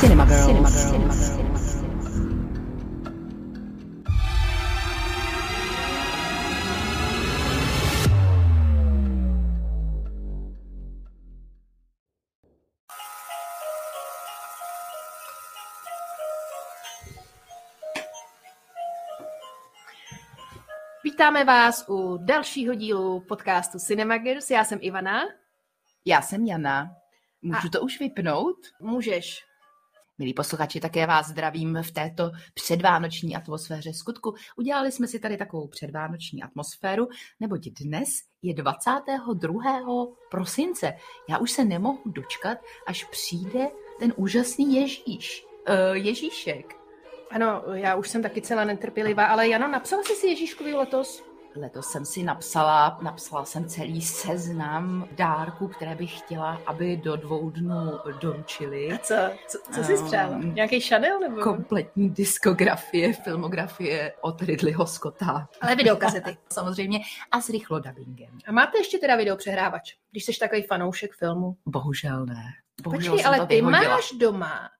Cinema Girls. Cinema Girls. Cinema Girls. Vítáme vás u dalšího dílu podcastu Cinemagers. Já jsem Ivana. Já jsem Jana. Můžu A- to už vypnout? Můžeš. Milí posluchači, také vás zdravím v této předvánoční atmosféře. Skutku, udělali jsme si tady takovou předvánoční atmosféru, neboť dnes je 22. prosince. Já už se nemohu dočkat, až přijde ten úžasný Ježíš. Uh, Ježíšek. Ano, já už jsem taky celá netrpělivá, ale Jano, napsala jsi si Ježíškovi letos? Letos jsem si napsala, napsala jsem celý seznam dárků, které bych chtěla, aby do dvou dnů doručili. A co? Co, co jsi spřála? Um, Nějaký Chanel nebo? kompletní diskografie, filmografie od Ridleyho Scotta. Ale videokazety. Samozřejmě a s rychlodabingem. A máte ještě teda videopřehrávač, když jsi takový fanoušek filmu? Bohužel ne. Bohužel Počkej, ale ty vyhodila. máš doma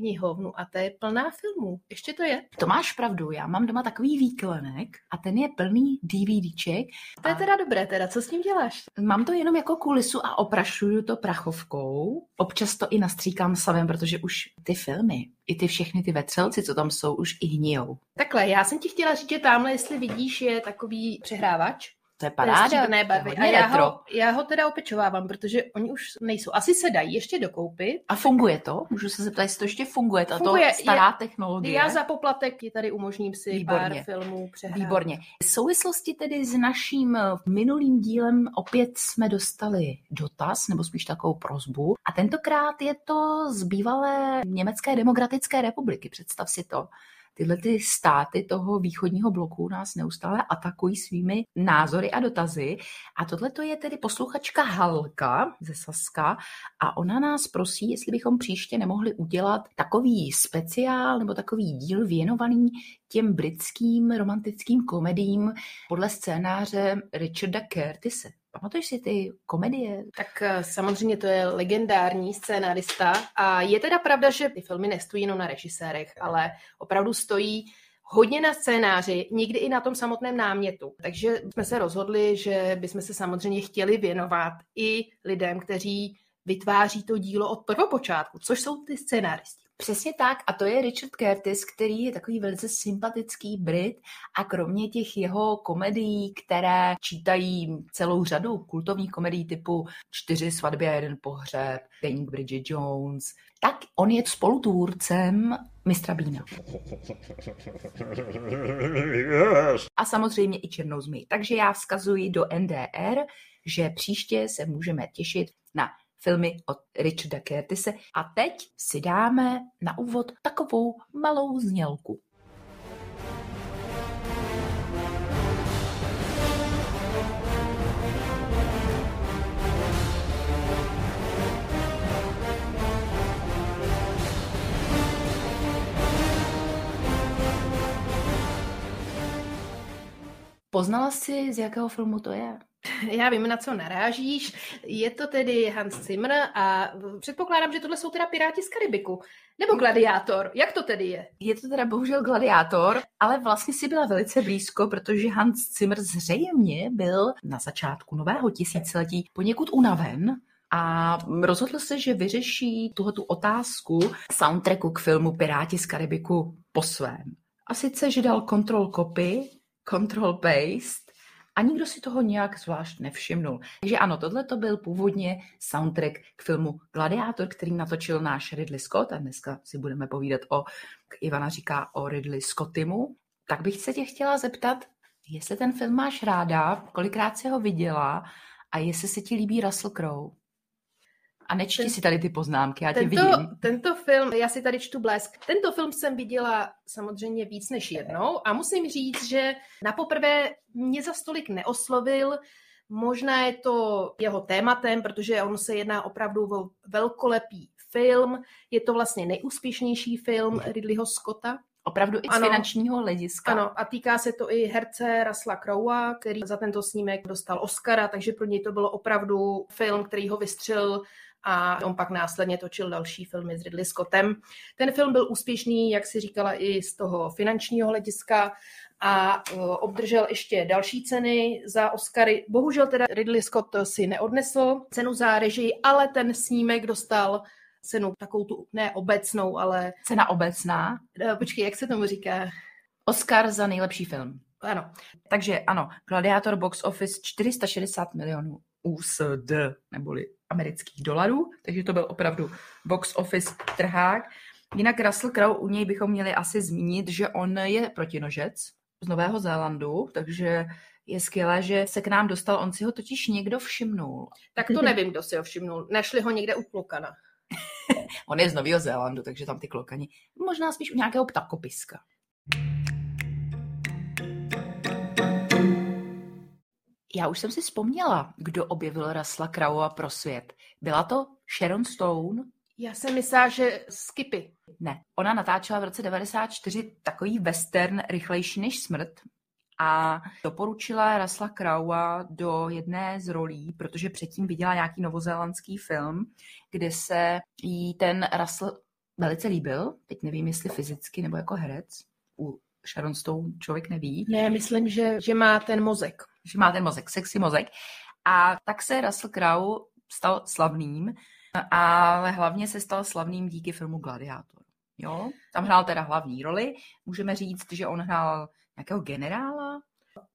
knihovnu a ta je plná filmů. Ještě to je? To máš pravdu, já mám doma takový výklenek a ten je plný DVDček. To je teda dobré teda, co s ním děláš? Mám to jenom jako kulisu a oprašuju to prachovkou. Občas to i nastříkám savem, protože už ty filmy, i ty všechny ty vetřelci, co tam jsou, už i hnijou. Takhle, já jsem ti chtěla říct, že tamhle, jestli vidíš, je takový přehrávač. To je paráda. stříbrné je barvy. A já retro. ho, já ho teda opečovávám, protože oni už nejsou. Asi se dají ještě dokoupit. A funguje to? Můžu se zeptat, jestli to ještě funguje, tato Funguje, stará je- technologie? Já za poplatek tady umožním si Výborně. pár filmů přehrát. Výborně. V souvislosti tedy s naším eh, minulým dílem opět jsme dostali dotaz, nebo spíš takovou prozbu. A tentokrát je to z bývalé Německé demokratické republiky. Představ si to. Tyhle ty státy toho východního bloku nás neustále atakují svými názory a dotazy. A tohle to je tedy posluchačka Halka ze Saska a ona nás prosí, jestli bychom příště nemohli udělat takový speciál nebo takový díl věnovaný těm britským romantickým komediím podle scénáře Richarda Curtise. Pamatuješ si ty komedie? Tak eh, samozřejmě to je legendární scénárista a je teda pravda, že ty filmy nestojí jenom na režisérech, ale opravdu stojí hodně na scénáři, někdy i na tom samotném námětu. Takže jsme se rozhodli, že bychom se samozřejmě chtěli věnovat i lidem, kteří vytváří to dílo od prvopočátku, což jsou ty scénáristi. Přesně tak, a to je Richard Curtis, který je takový velice sympatický Brit a kromě těch jeho komedií, které čítají celou řadu kultovních komedií typu Čtyři svatby a jeden pohřeb, Deník Bridget Jones, tak on je spolutvůrcem Mistra Bína. A samozřejmě i Černou zmi. Takže já vzkazuji do NDR, že příště se můžeme těšit na filmy od Richarda Curtise. A teď si dáme na úvod takovou malou znělku. Poznala jsi, z jakého filmu to je? Já vím, na co narážíš. Je to tedy Hans Zimmer a předpokládám, že tohle jsou teda Piráti z Karibiku. Nebo Gladiátor. Jak to tedy je? Je to teda bohužel Gladiátor, ale vlastně si byla velice blízko, protože Hans Zimmer zřejmě byl na začátku nového tisíciletí poněkud unaven a rozhodl se, že vyřeší tuhletu otázku soundtracku k filmu Piráti z Karibiku po svém. A sice, že dal control copy, control paste a nikdo si toho nějak zvlášť nevšimnul. Takže ano, tohle to byl původně soundtrack k filmu Gladiátor, který natočil náš Ridley Scott a dneska si budeme povídat o, Ivana říká o Ridley Scottimu. Tak bych se tě chtěla zeptat, jestli ten film máš ráda, kolikrát jsi ho viděla a jestli se ti líbí Russell Crowe. A nečti Ten- si tady ty poznámky, já tě Tento, vidím. tento film, já si tady čtu blesk, tento film jsem viděla samozřejmě víc než jednou a musím říct, že na poprvé mě za stolik neoslovil, možná je to jeho tématem, protože on se jedná opravdu o velkolepý film, je to vlastně nejúspěšnější film Ridleyho Scotta, Opravdu i z Ano. finančního hlediska. Ano, a týká se to i herce Rasla Crowa, který za tento snímek dostal Oscara, takže pro něj to bylo opravdu film, který ho vystřelil a on pak následně točil další filmy s Ridley Scottem. Ten film byl úspěšný, jak si říkala, i z toho finančního hlediska a e, obdržel ještě další ceny za Oscary. Bohužel teda Ridley Scott si neodnesl cenu za režii, ale ten snímek dostal cenu takovou tu, ne obecnou, ale... Cena obecná? E, počkej, jak se tomu říká? Oscar za nejlepší film. Ano. Takže ano, Gladiator box office 460 milionů USD, neboli amerických dolarů, takže to byl opravdu box office trhák. Jinak Russell Crowe, u něj bychom měli asi zmínit, že on je protinožec z Nového Zélandu, takže je skvělé, že se k nám dostal, on si ho totiž někdo všimnul. Tak to nevím, kdo si ho všimnul. Našli ho někde u klokana. on je z Nového Zélandu, takže tam ty klokani. Možná spíš u nějakého ptakopiska. Já už jsem si vzpomněla, kdo objevil Rasla Kraua pro svět. Byla to Sharon Stone? Já jsem myslela, že Skippy. Ne, ona natáčela v roce 94 takový western rychlejší než smrt a doporučila Rasla Kraua do jedné z rolí, protože předtím viděla nějaký novozélandský film, kde se jí ten Russell velice líbil, teď nevím, jestli fyzicky nebo jako herec. U Sharon Stone člověk neví. Ne, myslím, že, že má ten mozek že má ten mozek, sexy mozek. A tak se Russell Crowe stal slavným, ale hlavně se stal slavným díky filmu Gladiátor. Jo? Tam hrál teda hlavní roli. Můžeme říct, že on hrál nějakého generála,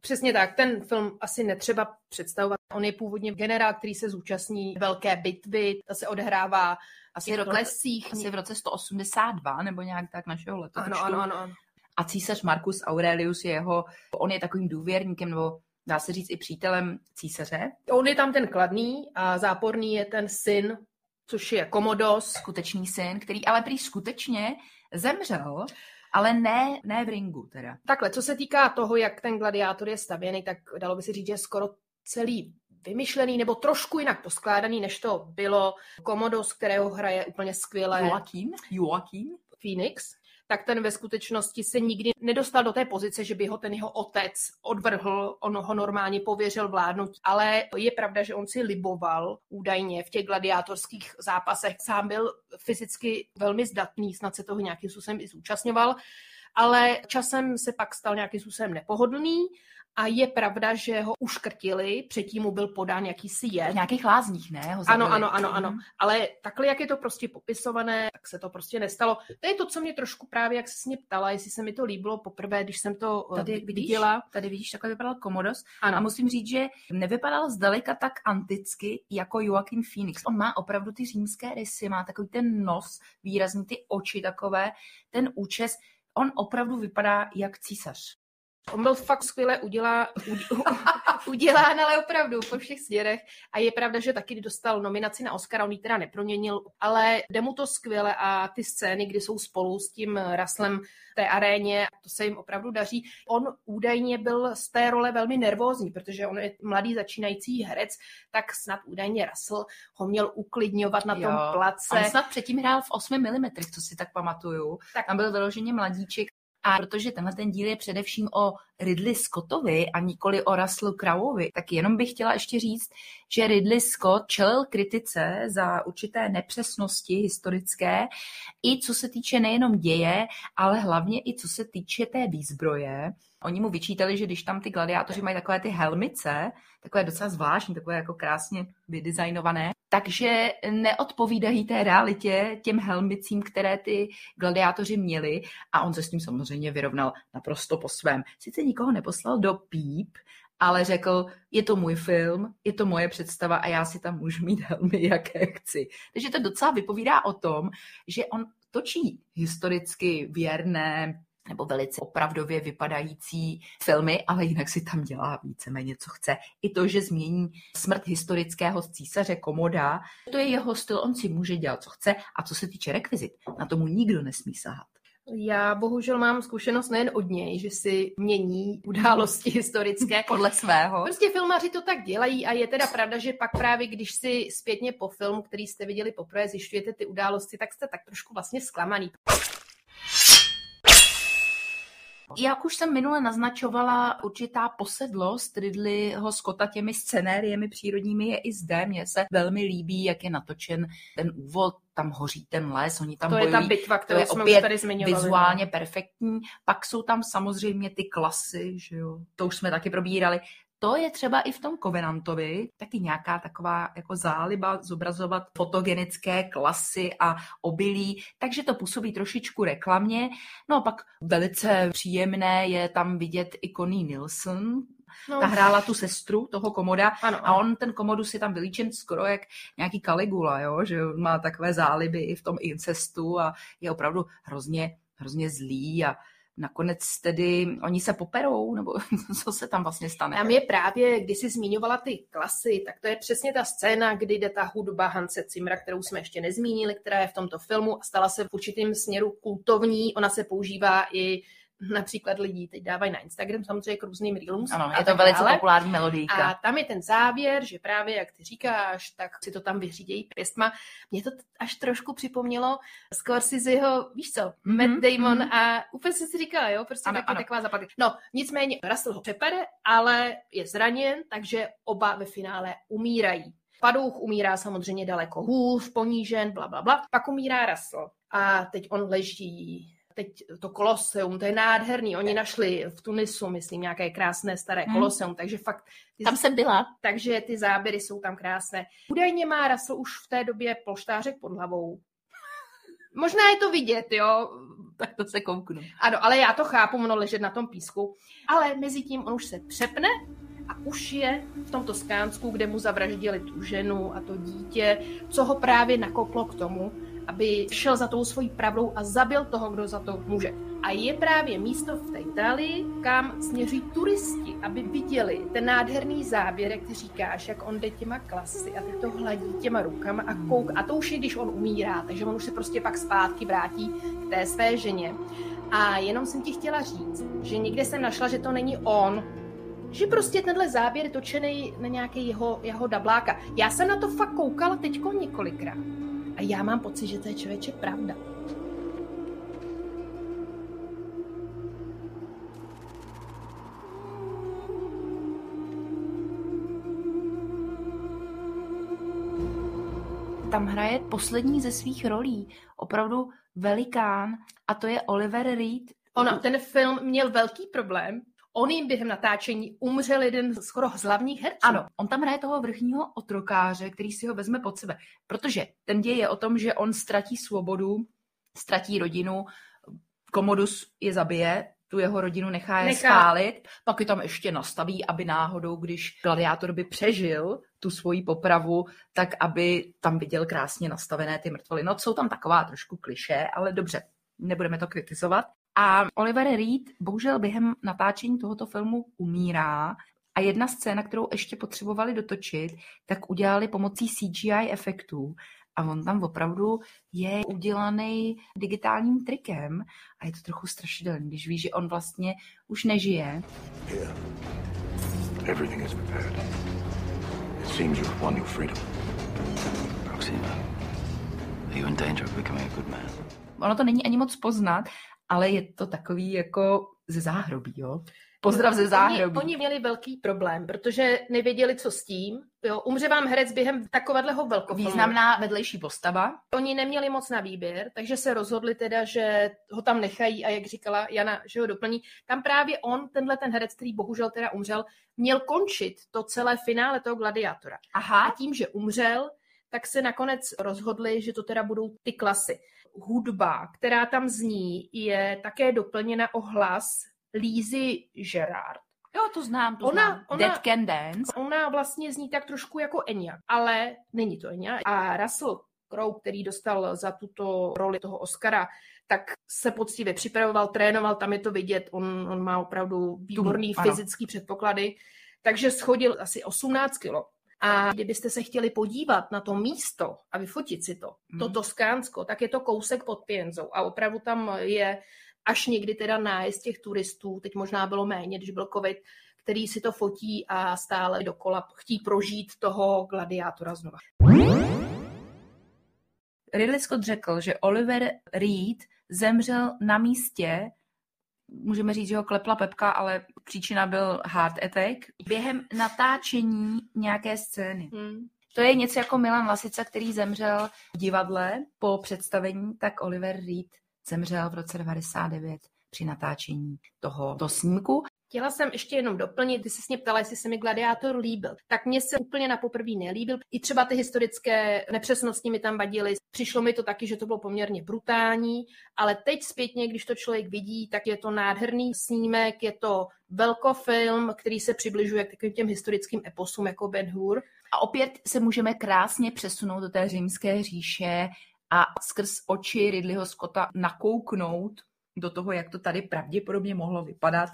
Přesně tak, ten film asi netřeba představovat. On je původně generál, který se zúčastní velké bitvy, ta se odehrává asi v, lesích. Asi v roce 182 nebo nějak tak našeho letopočtu. Ano, ano, ano. A císař Marcus Aurelius je jeho, on je takovým důvěrníkem nebo dá se říct i přítelem císaře. On je tam ten kladný a záporný je ten syn, což je Komodos. Skutečný syn, který ale prý skutečně zemřel, ale ne, ne v ringu teda. Takhle, co se týká toho, jak ten gladiátor je stavěný, tak dalo by se říct, že je skoro celý vymyšlený nebo trošku jinak poskládaný, než to bylo Komodos, kterého hraje úplně skvěle. Joaquin? Joaquin? Phoenix tak ten ve skutečnosti se nikdy nedostal do té pozice, že by ho ten jeho otec odvrhl, on ho normálně pověřil vládnout. Ale je pravda, že on si liboval údajně v těch gladiátorských zápasech. Sám byl fyzicky velmi zdatný, snad se toho nějakým způsobem i zúčastňoval ale časem se pak stal nějakým způsobem nepohodlný a je pravda, že ho uškrtili, předtím mu byl podán jakýsi jed. V nějakých lázních, ne? Ho ano, ano, ano, ano. Ale takhle, jak je to prostě popisované, tak se to prostě nestalo. To je to, co mě trošku právě, jak se mě ptala, jestli se mi to líbilo poprvé, když jsem to eh, tady viděla. Tady vidíš, takhle vypadal Komodos. Ano. A musím říct, že nevypadal zdaleka tak anticky jako Joaquin Phoenix. On má opravdu ty římské rysy, má takový ten nos, výrazný ty oči takové, ten účes. On opravdu vypadá jak císař. On byl fakt skvěle udělá, udělán, ale opravdu po všech směrech. A je pravda, že taky dostal nominaci na Oscar, on ji teda neproměnil, ale jde mu to skvěle a ty scény, kdy jsou spolu s tím Raslem v té aréně, to se jim opravdu daří. On údajně byl z té role velmi nervózní, protože on je mladý začínající herec, tak snad údajně Russell ho měl uklidňovat na tom jo. place. On snad předtím hrál v 8 mm, co si tak pamatuju. Tak. Tam byl vyloženě mladíček a protože tenhle ten díl je především o Ridley Scottovi a nikoli o Russellu Croweovi, tak jenom bych chtěla ještě říct, že Ridley Scott čelil kritice za určité nepřesnosti historické, i co se týče nejenom děje, ale hlavně i co se týče té výzbroje. Oni mu vyčítali, že když tam ty gladiátoři mají takové ty helmice, takové docela zvláštní, takové jako krásně vydesignované, takže neodpovídají té realitě těm helmicím, které ty gladiátoři měli a on se s tím samozřejmě vyrovnal naprosto po svém. Sice nikoho neposlal do píp, ale řekl, je to můj film, je to moje představa a já si tam můžu mít helmy, jaké chci. Takže to docela vypovídá o tom, že on točí historicky věrné nebo velice opravdově vypadající filmy, ale jinak si tam dělá víceméně, co chce. I to, že změní smrt historického císaře Komoda, to je jeho styl, on si může dělat, co chce a co se týče rekvizit, na tomu nikdo nesmí sahat. Já bohužel mám zkušenost nejen od něj, že si mění události historické. Podle svého. Prostě filmaři to tak dělají a je teda pravda, že pak právě, když si zpětně po filmu, který jste viděli poprvé, zjišťujete ty události, tak jste tak trošku vlastně zklamaný. Jak už jsem minule naznačovala, určitá posedlost Ridleyho Scotta těmi scenériemi přírodními je i zde. Mně se velmi líbí, jak je natočen ten úvod, tam hoří ten les, oni tam to bojují. je ta bitva, kterou to je jsme opět už tady zmiňovali. no. vizuálně perfektní. Pak jsou tam samozřejmě ty klasy, že jo, to už jsme taky probírali. To je třeba i v tom Covenantovi taky nějaká taková jako záliba zobrazovat fotogenické klasy a obilí, takže to působí trošičku reklamně. No a pak velice příjemné je tam vidět i Connie Nielsen, No, ta hrála tu sestru toho komoda ano, a on ten komodus je tam vylíčen skoro jak nějaký Caligula, jo? že on má takové záliby i v tom incestu a je opravdu hrozně, hrozně zlý a nakonec tedy oni se poperou, nebo co se tam vlastně stane? Tam je právě, když jsi zmiňovala ty klasy, tak to je přesně ta scéna, kdy jde ta hudba Hanse Cimra, kterou jsme ještě nezmínili, která je v tomto filmu a stala se v určitým směru kultovní. Ona se používá i například lidí teď dávají na Instagram samozřejmě k různým reelům. Ano, je to velice dále. populární melodijka. A tam je ten závěr, že právě, jak ty říkáš, tak si to tam vyřídějí pěstma. Mě to až trošku připomnělo Scorseseho, víš co, Mhm, Matt Damon mhm. a úplně jsem si říkala, jo, prostě Ano, taky ano. taková zapadla. No, nicméně Russell ho přepere, ale je zraněn, takže oba ve finále umírají. Padouch umírá samozřejmě daleko hůř, ponížen, bla, bla, bla. Pak umírá Russell. A teď on leží teď to koloseum, to je nádherný. Oni našli v Tunisu, myslím, nějaké krásné staré Hmm. koloseum, takže fakt ty Tam jsem byla. takže ty záběry jsou tam krásné. Údajně má Russell už v té době polštářek pod hlavou. Možná je to vidět, jo. Tak to se kouknu. Ano, ale já to chápu, ono ležet na tom písku. Ale mezi tím on už se přepne a už je v tom Toskánsku, kde mu zavraždili tu ženu a to dítě, co ho právě nakoplo k tomu, aby šel za tou svojí pravdou a zabil toho, kdo za to může. A je právě místo v té Itálii, kam směří turisti, aby viděli ten nádherný záběr, jak ty říkáš, jak on jde těma klasy a ty to hladí těma rukama a kouk. A to už je, když on umírá, takže on už se prostě pak zpátky vrátí k té své ženě. A jenom jsem ti chtěla říct, že někde jsem našla, že to není on, že prostě tenhle záběr je točený na nějaký jeho, jeho dabláka. Já jsem na to fakt koukala teďko několikrát. A já mám pocit, že to je člověče pravda. Tam hraje poslední ze svých rolí. Opravdu velikán a to je Oliver Reed. Ona, ten film měl velký problém. On jim během natáčení umřel jeden z skoro z hlavních herců. Ano, on tam hraje toho vrchního otrokáře, který si ho vezme pod sebe. Protože ten děj je o tom, že on ztratí svobodu, ztratí rodinu, Komodus je zabije, tu jeho rodinu nechá je Nechá. spálit, pak je tam ještě nastaví, aby náhodou, když gladiátor by přežil tu svoji popravu, tak aby tam viděl krásně nastavené ty mrtvoly. No, jsou tam taková trošku kliše, ale dobře, nebudeme to kritizovat. A Oliver Reed bohužel během natáčení tohoto filmu umírá a jedna scéna, kterou ještě potřebovali dotočit, tak udělali pomocí CGI efektů. A on tam opravdu je udělaný digitálním trikem a je to trochu strašidelný, když víš, že on vlastně už nežije. Here. Everything is prepared. It seems you have won your freedom. Proxima, are you in danger of becoming a good man? Ono to není ani moc poznat, ale je to takový jako ze záhrobí, jo? Pozdrav ze záhrobí. Oni, oni měli velký problém, protože nevěděli, co s tím. Jo, umře vám herec během takového velkofilmu. Významná vedlejší postava. Oni neměli moc na výběr, takže se rozhodli teda, že ho tam nechají a jak říkala Jana, že ho doplní. Tam právě on, tenhle ten herec, který bohužel teda umřel, měl končit to celé finále toho gladiátora. A Aha, tím, že umřel, tak se nakonec rozhodli, že to teda budou ty klasy. Hudba, která tam zní, je také doplněna o hlas Lízy Gerard. jo, to znám, to Ona- znám. ona- Dead Can Dance. Ona vlastně zní tak trošku jako Enya, ale není to Enya. A Russell Crowe, který dostal za tuto roli toho Oscara, tak se poctivě připravoval, trénoval, tam je to vidět, on, on má opravdu výborný ano. fyzický předpoklady, takže schodil asi 18 kilo. A kdybyste se chtěli podívat na to místo a vyfotit si to, to Mhm. Toskánsko, tak je to kousek pod Pienzou a opravdu tam je až někdy teda nájezd těch turistů, teď možná bylo méně, když byl covid, který si to fotí a stále dokola chtí prožít toho gladiátora znova. Ridley Scott řekl, že Oliver Reed zemřel na místě můžeme říct, že ho klepla pepka, ale příčina byl heart attack. Během natáčení nějaké scény. Hmm. To je něco jako Milan Lasica, který zemřel v divadle po představení, tak Oliver Reed zemřel v roce 99 při natáčení toho snímku. Chtěla jsem ještě jenom doplnit, ty jsi mě ptala, jestli se mi Gladiátor líbil. Tak mně se úplně na poprvé nelíbil. I třeba ty historické nepřesnosti mi tam vadily. Přišlo mi to taky, že to bylo poměrně brutální, ale teď zpětně, když to člověk vidí, tak je to nádherný snímek, je to velkofilm, který se přibližuje k takovým těm historickým eposům jako Ben Hur. A opět se můžeme krásně přesunout do té římské říše a skrz oči Ridleyho Scotta nakouknout do toho, jak to tady pravděpodobně mohlo vypadat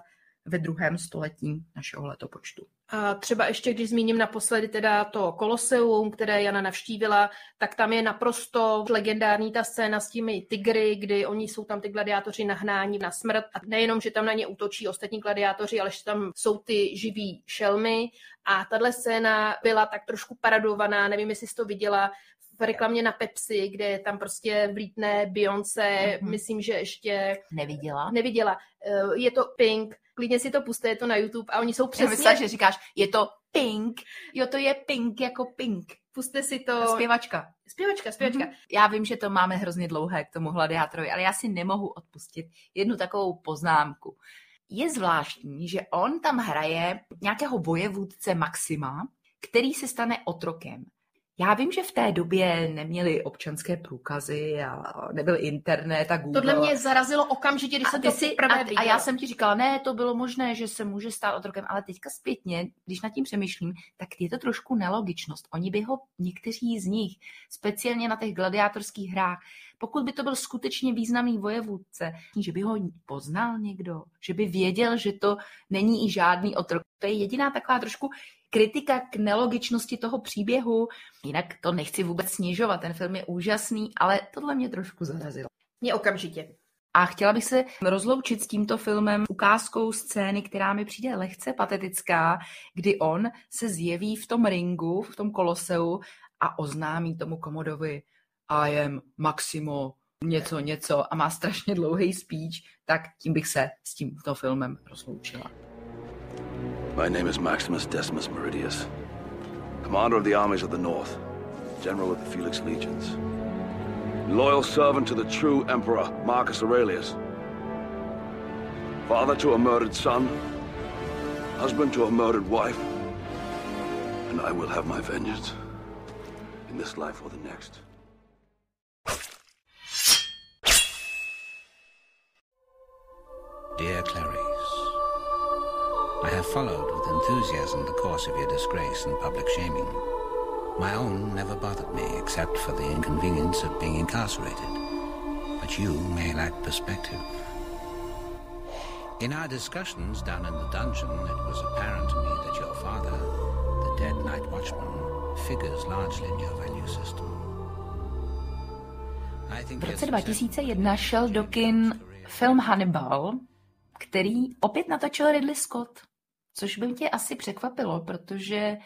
ve druhém století našeho letopočtu. A třeba ještě, když zmíním naposledy teda to Koloseum, které Jana navštívila, tak tam je naprosto legendární ta scéna s těmi tygry, kdy oni jsou tam ty gladiátoři nahnáni na smrt. A nejenom, že tam na ně útočí ostatní gladiátoři, ale že tam jsou ty živí šelmy. A tahle scéna byla tak trošku paradovaná, nevím, jestli jsi to viděla, v reklamě na Pepsi, kde je tam prostě vlítne Beyoncé, mm-hmm. myslím, že ještě... Neviděla. Neviděla. Eh, je to Pink, klidně si to puste, je to na YouTube a oni jsou přesně... Myslím, že říkáš, je to Pink. Jo, to je Pink jako Pink. Puste si to... Zpěvačka. Zpěvačka, zpěvačka. Mm-hmm. Já vím, že to máme hrozně dlouhé k tomu gladiátorovi, ale já si nemohu odpustit jednu takovou poznámku. Je zvláštní, že on tam hraje nějakého vojevůdce Maxima, který se stane otrokem. Já vím, že v té době neměli občanské průkazy a nebyl internet a Google. Tohle mě zarazilo okamžitě, když a jsem to si, a, a já jsem ti říkala, ne, to bylo možné, že se může stát otrokem, ale teďka zpětně, když nad tím přemýšlím, tak je to trošku nelogičnost. Oni by ho, někteří z nich, speciálně na těch gladiátorských hrách, pokud by to byl skutečně významný vojevůdce, že by ho poznal někdo, že by věděl, že to není i žádný otrok. To je jediná taková trošku kritika k nelogičnosti toho příběhu. Jinak to nechci vůbec snižovat, ten film je úžasný, ale tohle mě trošku zarazilo. Mě okamžitě. A chtěla bych se rozloučit s tímto filmem ukázkou scény, která mi přijde lehce patetická, kdy on se zjeví v tom ringu, v tom koloseu a oznámí tomu komodovi I am Maximo, něco, něco a má strašně dlouhý speech, tak tím bych se s tímto filmem rozloučila. My name is Maximus Decimus Meridius, commander of the armies of the North, general of the Felix Legions, loyal servant to the true Emperor Marcus Aurelius, father to a murdered son, husband to a murdered wife, and I will have my vengeance in this life or the next. Dear Clarice, I have followed with enthusiasm the course of your disgrace and public shaming. My own never bothered me except for the inconvenience of being incarcerated. But you may lack perspective. In our discussions down in the dungeon, it was apparent to me that your father, the dead night watchman, figures largely in your value system. V roce 2001 šel do kin film Hannibal, který opět natočil Ridley Scott. Což by tě asi překvapilo, protože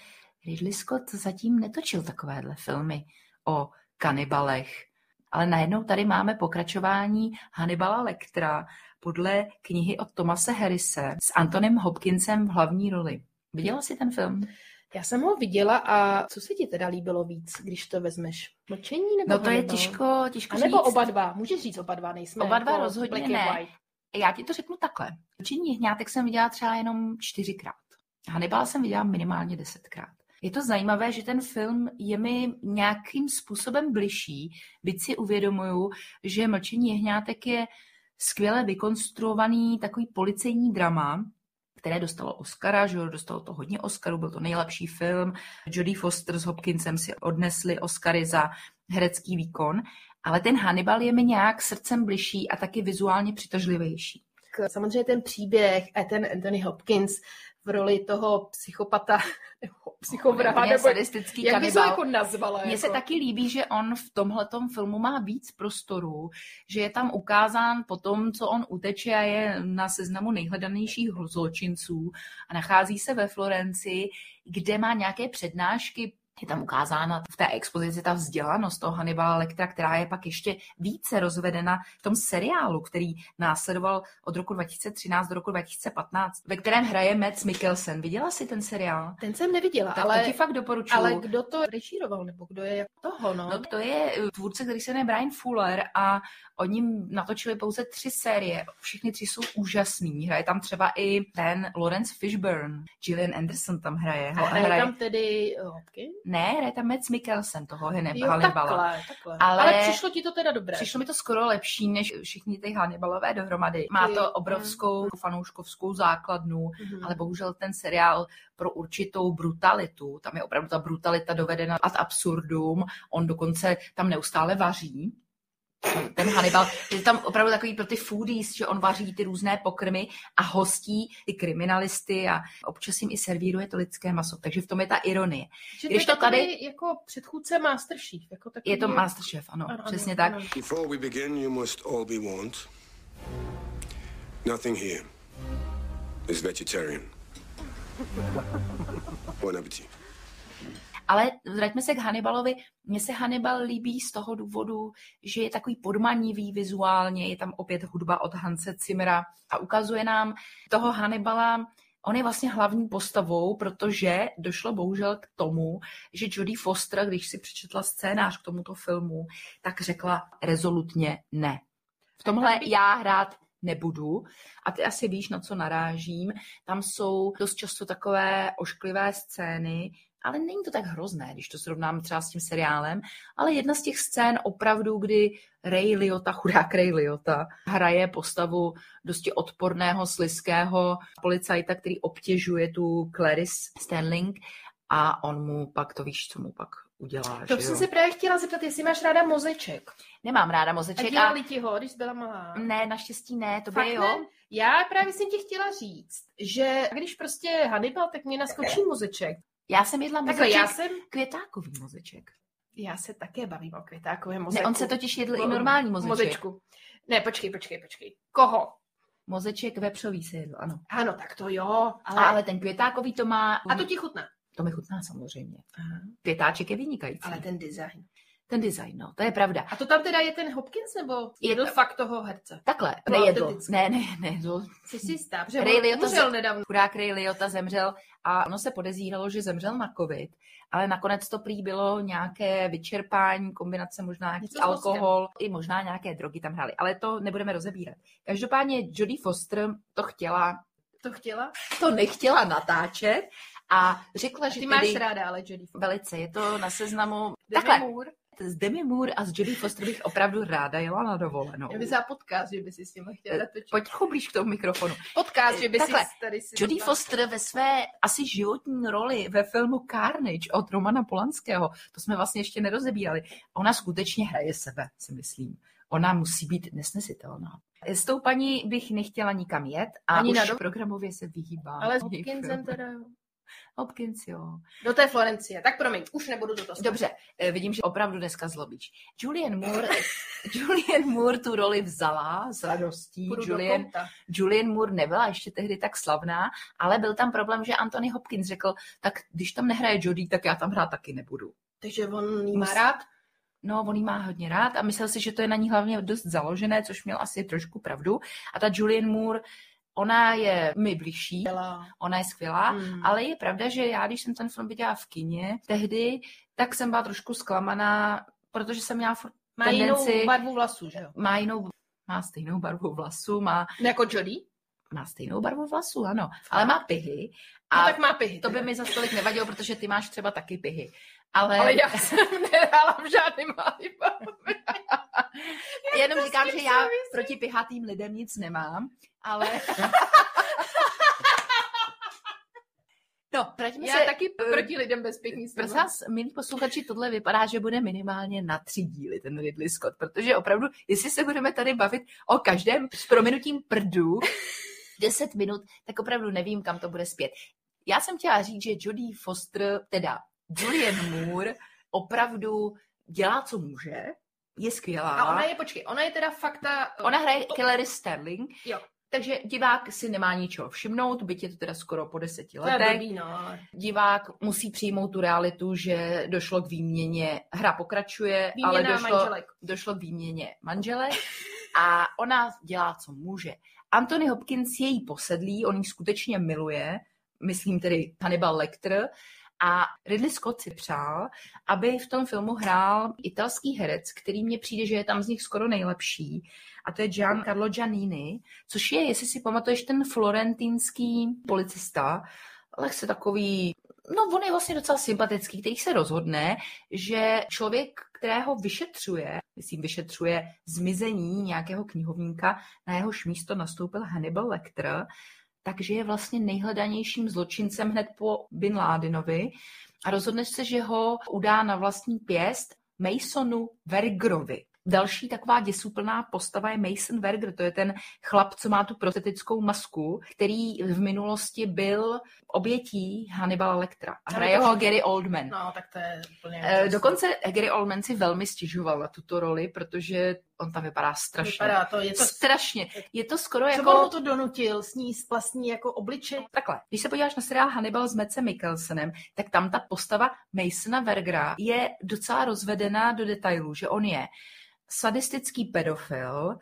Ridley Scott zatím netočil takovéhle filmy o kanibalech. Ale najednou tady máme pokračování Hannibala Lectra podle knihy od Tomase Harrise s Antonem Hopkinsem v hlavní roli. Viděla jsi ten film? Já jsem ho viděla a co se ti teda líbilo víc, když to vezmeš? Mlčení nebo No to je těžko, těžko a nebo říct. oba dva, můžeš říct oba dva, nejsme Oba dva jako rozhodně ne. Já ti to řeknu takhle. Učení hňátek jsem viděla třeba jenom čtyřikrát. Hannibal jsem viděla minimálně desetkrát. Je to zajímavé, že ten film je mi nějakým způsobem bližší, byť si uvědomuju, že Mlčení jehňátek je skvěle vykonstruovaný takový policejní drama, které dostalo Oscara, že dostalo to hodně Oscarů, byl to nejlepší film. Jodie Foster s Hopkinsem si odnesli Oscary za herecký výkon, ale ten Hannibal je mi nějak srdcem bližší a taky vizuálně přitažlivější. Samozřejmě ten příběh a ten Anthony Hopkins v roli toho psychopata nebo psychovraha, nebo sadistický jak bys to jako nazvala? Mně jako... se taky líbí, že on v tomhletom filmu má víc prostoru, že je tam ukázán po tom, co on uteče a je na seznamu nejhledanějších zločinců a nachází se ve Florenci, kde má nějaké přednášky je tam ukázána v té expozici ta vzdělanost toho Hannibala Lectera, která je pak ještě více rozvedena v tom seriálu, který následoval od roku 2013 do roku 2015, ve kterém hraje Mads Mikkelsen. Viděla jsi ten seriál? Ten jsem neviděla, Tak ale, to ti fakt doporučuji. ale kdo to režíroval, nebo kdo je jak toho, no? No to je eh, tvůrce, který se jmenuje Brian Fuller a oni natočili pouze tři série. Všechny tři jsou úžasný. Hraje tam třeba i ten Lawrence Fishburne. Gillian Anderson tam hraje. A hraje tam tedy eh, Hopkins? Ne, hraje tam Mads Mikkelsen, toho Hannib- Jo, Hannibala. takhle, takhle. Ale- Ale... přišlo ti to teda dobré. Přišlo mi to skoro lepší než všichni ty Hannibalové dohromady. Má to obrovskou fanouškovskou základnu, Mhm. ale bohužel ten seriál pro určitou brutalitu, tam je opravdu ta brutalita dovedena ad absurdum, on dokonce tam neustále vaří, ten Hannibal, je tam opravdu takový pro ty foodies, že on vaří ty různé pokrmy a hostí ty kriminalisty a občas jim i servíruje to lidské maso, takže v tom je ta ironie. Že když je to tady- takový jako předchůdce Masterchef. Jako takový, Je to Masterchef, ano, Ano, ano, přesně tak. ano. Before we begin, you must all be warned. Nothing here is vegetarian. Bon appetit. Ale vraťme se k Hannibalovi. Mně se Hannibal líbí z toho důvodu, že je takový podmanivý vizuálně, je tam opět hudba od Hanse Zimmera a ukazuje nám toho Hannibala, On je vlastně hlavní postavou, protože došlo bohužel k tomu, že Jodie Foster, když si přečetla scénář k tomuto filmu, tak řekla rezolutně ne. V tomhle já hrát nebudu a ty asi víš, na co narážím. Tam jsou dost často takové ošklivé scény, ale není to tak hrozné, když to srovnám třeba s tím seriálem, ale jedna z těch scén opravdu, kdy Ray Liotta, chudák Ray Liotta, hraje postavu dosti odporného, sliského policajta, který obtěžuje tu Clarice Stanling a on mu pak, to víš, co mu pak udělá. To jsem se právě chtěla zeptat, jestli máš ráda mozeček. Nemám ráda A mozeček a dělali ti ho, když byla malá? ne, naštěstí ne, to by jo. ne? Já právě jsem ti chtěla říct, že když prostě Hannibal, tak mě naskočí mozeček. Já jsem jedla Takhle, mozeček, já jsem, květákový mozeček. já se také bavím o květákovém Ne, mozeku. on se totiž jedl i Mo- normální mozeček. Mozečku. Ne, počkej, počkej, počkej. Koho? Mozeček vepřový se jedl, ano. Ano, tak to jo, Ale, ale... ale ten květákový to má... A to ti chutná. To mi chutná samozřejmě. Květáček je vynikající. Ale ten design. Ten design, no, to je pravda. A to tam teda je ten Hopkins, nebo Je jedl to- fakt toho herce? Takhle, No, nejedl. Ne, ne, nejedl. Jsi si jistá, protože Ray Liotta umřel ze- nedávno. Chudák Ray Liotta zemřel a ono se podezíralo, že zemřel na covid, ale nakonec to prý bylo nějaké vyčerpání, kombinace možná nějaký alkohol, i možná nějaké drogy tam hrály, ale to nebudeme rozebírat. Každopádně Jodie Foster to chtěla, To chtěla? to nechtěla natáčet a řekla, že Ty máš tedy ráda, ale Jodie Foster. velice, je to na seznamu. Demi Takhle, Moore. S Demi Moore a s Jodie Foster bych opravdu ráda jela na dovolenou. Já bych za podcast, že by si s tím chtěla natočit. Pojď trochu blíž k tomu mikrofonu. Podcast, že by si Takhle, tady si... Jodie Foster ve své asi životní roli ve filmu Carnage od Romana Polanského, to jsme vlastně ještě nerozebírali, ona skutečně hraje sebe, si myslím. Ona musí být nesnesitelná. S tou paní bych nechtěla nikam jet a Ani už na do- programově se vyhýbám. Ale s Hopkinsem teda jo. Hopkins, jo. Do té Florencie. Tak promiň, už nebudu do toho. Dobře, eh, vidím, že opravdu dneska zlobíš. Julian Moore, Julian Moore tu roli vzala s radostí. Julian. Julian Moore nebyla ještě tehdy tak slavná, ale byl tam problém, že Anthony Hopkins řekl, tak když tam nehraje Jodie, tak já tam hrát taky nebudu. Takže on jí má rád? No, on jí má hodně rád a myslel si, že to je na ní hlavně dost založené, což měl asi trošku pravdu. A ta Julian Moore, ona je mi blížší, ona je skvělá, Hmm. ale je pravda, že já, když jsem ten film viděla v kině tehdy, tak jsem byla trošku zklamaná, protože jsem měla furt Má jinou tendenci- barvu vlasů, že jo? má jinou, má stejnou barvu vlasu, má, Jako Jodie? má stejnou barvu vlasu, ano, ale má pihy. A A no, tak má pihy. to by mi za tolik nevadilo, protože ty máš třeba taky pihy. Ale, Ale já jsem nehrála v žádném Hannibalovi. jenom říkám, že já souvisí? proti pihatým lidem nic nemám, ale... No, vraťme Já se... taky eh, proti lidem bez pěkný Prosím vás, milí posluchači, tohle vypadá, že bude minimálně na tři díly ten Ridley Scott, protože opravdu, jestli se budeme tady bavit o každém s prominutím prdu 10 minut, tak opravdu nevím, kam to bude zpět. Já jsem chtěla říct, že Jodie Foster, teda Julian Moore, opravdu dělá, co může, je skvělá. A ona je, počkej, ona je teda fakt ta... Ona hraje Hillary Sterling, Jo. Takže divák si nemá ničeho všimnout, byť je to teda skoro po deseti To letech. blbý, no. ale Divák musí přijmout tu realitu, že došlo k výměně, hra pokračuje, ale Výměna došlo, manželek. došlo k výměně manželek a ona dělá, co může. Anthony Hopkins je jí posedlý, on ji skutečně miluje, myslím tedy Hannibal Lecter, a Ridley Scott si přál, aby v tom filmu hrál italský herec, který mně přijde, že je tam z nich skoro nejlepší, a to je Giancarlo Giannini, což je, jestli si pamatuješ, ten florentinský policista, lehce takový, no on je vlastně docela sympatický, který se rozhodne, že člověk, kterého vyšetřuje, myslím, vyšetřuje zmizení nějakého knihovníka, na jehož místo nastoupil Hannibal Lecter, takže je vlastně nejhledanějším zločincem hned po Bin Ládinovi a rozhodne se, že ho udá na vlastní pěst Masonu Vergrovi. Další taková děsuplná postava je Mason Verger, to je ten chlap, co má tu prostetickou masku, který v minulosti byl obětí Hannibala Lectra. A hraje ho Gary Oldman. No, tak to je úplně... Eh, Dokonce Gary Oldman si velmi stěžoval na tuto roli, protože on tam vypadá strašně. Vypadá to, je to... Strašně. Je to skoro Co jako... mu to donutil sníst vlastní jako obličej? Takhle, když se podíváš na seriál Hannibal s Mece Mikkelsenem, tak tam ta postava Masona Vergera je docela rozvedená do detailů, že on je sadistický pedofil,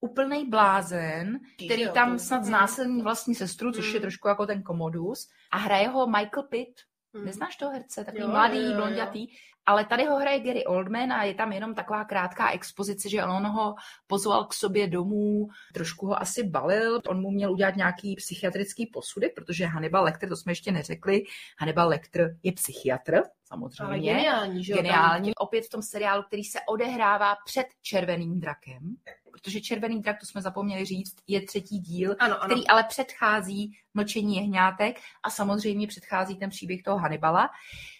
úplný blázen, který tam snad znásilní vlastní sestru, což je Mm. trošku jako ten komodus, a hraje ho Michael Pitt. Hmm. Neznáš toho herce? Takový Jo, mladý, jo, jo. blondětý. Ale tady ho hraje Gary Oldman a je tam jenom taková krátká expozice, že on ho pozval k sobě domů, trošku ho asi balil, on mu měl udělat nějaký psychiatrický posudek, protože Hannibal Lecter, to jsme ještě neřekli, Hannibal Lecter je psychiatr, Ale samozřejmě. geniální, že? Geniální. Opět v tom seriálu, který se odehrává před Červeným drakem, protože Červený drak, to jsme zapomněli říct, je třetí díl, ano, ano. který ale předchází Mlčení jehňátek a samozřejmě předchází ten příběh toho Hannibala,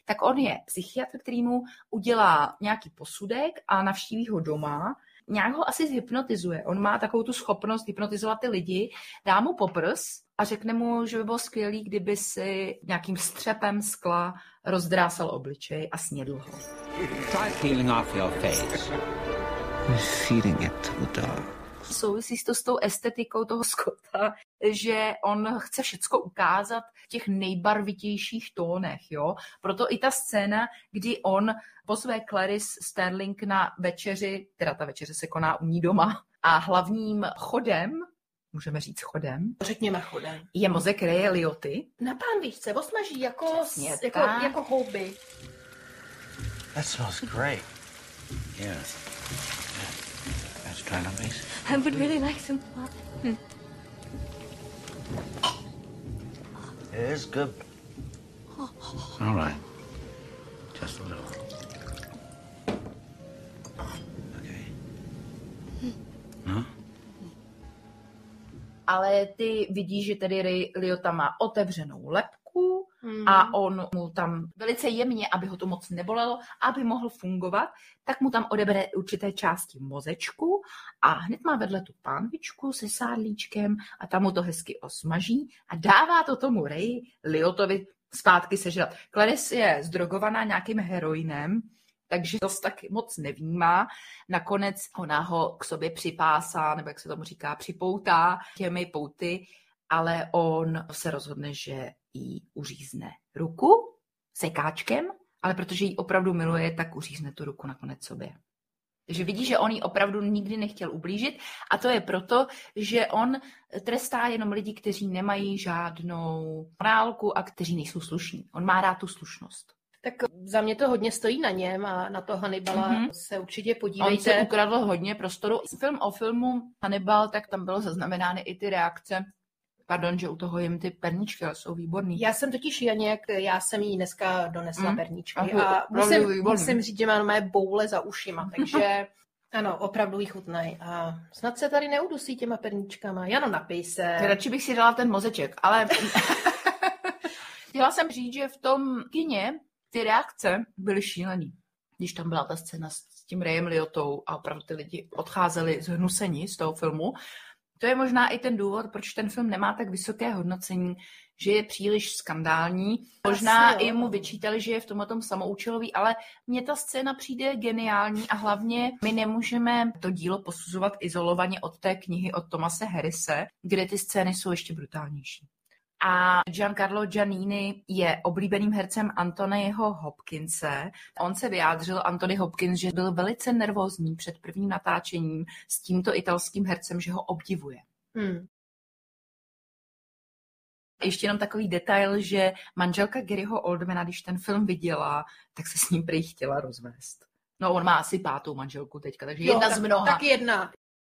tak on je psychiatr, který mu udělá nějaký posudek a navštíví ho doma, nějak ho asi zhypnotizuje. On má takovou tu schopnost hypnotizovat ty lidi, dá mu poprs a řekne mu, že by bylo skvělý, kdyby si nějakým střepem skla rozdrásal obličej a snědl ho. Try peeling off your face. Feeding it to the dog. souvisí to s tou estetikou toho Scotta, že on chce všecko ukázat v těch nejbarvitějších tónech, jo. Proto i ta scéna, kdy on pozve Clarice Sterling na večeři, teda ta večeře se koná u ní doma, a hlavním chodem, můžeme říct chodem, Řekněme chodem. je mozek Reje Lioty. Na pánvičce osmaží jako, Přesně jako, tak. jako houby. That smells great. Yeah. Let's try on base. I would really like some pop. It is good. All right. Just a little. Okay. No? Ale ty vidíš, že tedy Ray Liotta má otevřenou lepku, Hmm. a on mu tam velice jemně, aby ho to moc nebolelo, aby mohl fungovat, tak mu tam odebere určité části mozečku a hned má vedle tu pánvičku se sádlíčkem a tam mu to hezky osmaží a dává to tomu Ray Liotovi zpátky sežrat. Clarice je zdrogovaná nějakým heroinem, takže to taky moc nevnímá. Nakonec ona ho k sobě připásá, nebo jak se tomu říká, připoutá těmi pouty, ale on se rozhodne, že jí uřízne ruku sekáčkem, ale protože ji opravdu miluje, tak uřízne tu ruku nakonec sobě. Takže vidí, že on jí opravdu nikdy nechtěl ublížit a to je proto, že on trestá jenom lidi, kteří nemají žádnou morálku a kteří nejsou slušní. On má rád tu slušnost. Tak za mě to hodně stojí na něm a na to Hannibala Mhm. se určitě On se podívejte. ukradl hodně prostoru. Film o filmu Hannibal, tak tam bylo zaznamenány i ty reakce. Pardon, že u toho jim ty perničky, ale jsou výborný. Já jsem totiž Janěk, já jsem jí dneska donesla Mm. perníčky Aha, a musím, výborný. musím říct, že má mé boule za ušima, takže ano, opravdu jí chutnají. A snad se tady neudusí těma perníčkama. Jano, napij se. Radši bych si dala ten mozeček, ale chtěla jsem říct, že v tom kině ty reakce byly šílený. Když tam byla ta scéna s tím Rayem Liotou a opravdu ty lidi odcházeli zhnusení z toho filmu, To je možná i ten důvod, proč ten film nemá tak vysoké hodnocení, že je příliš skandální. Možná Asi i mu vyčítali, že je v tomhle tom samoučelový, ale mně ta scéna přijde geniální a hlavně my nemůžeme to dílo posuzovat izolovaně od té knihy od Tomase Harrise, kde ty scény jsou ještě brutálnější. A Giancarlo Giannini je oblíbeným hercem Anthonyho Hopkinse. On se vyjádřil, Anthony Hopkins, že byl velice nervózní před prvním natáčením s tímto italským hercem, že ho obdivuje. Hmm. Ještě jenom takový detail, že manželka Garyho Oldmana, když ten film viděla, tak se s ním prý chtěla rozvést. No, on má asi pátou manželku teďka, takže jedna Jo, z mnoha. Tak jedna.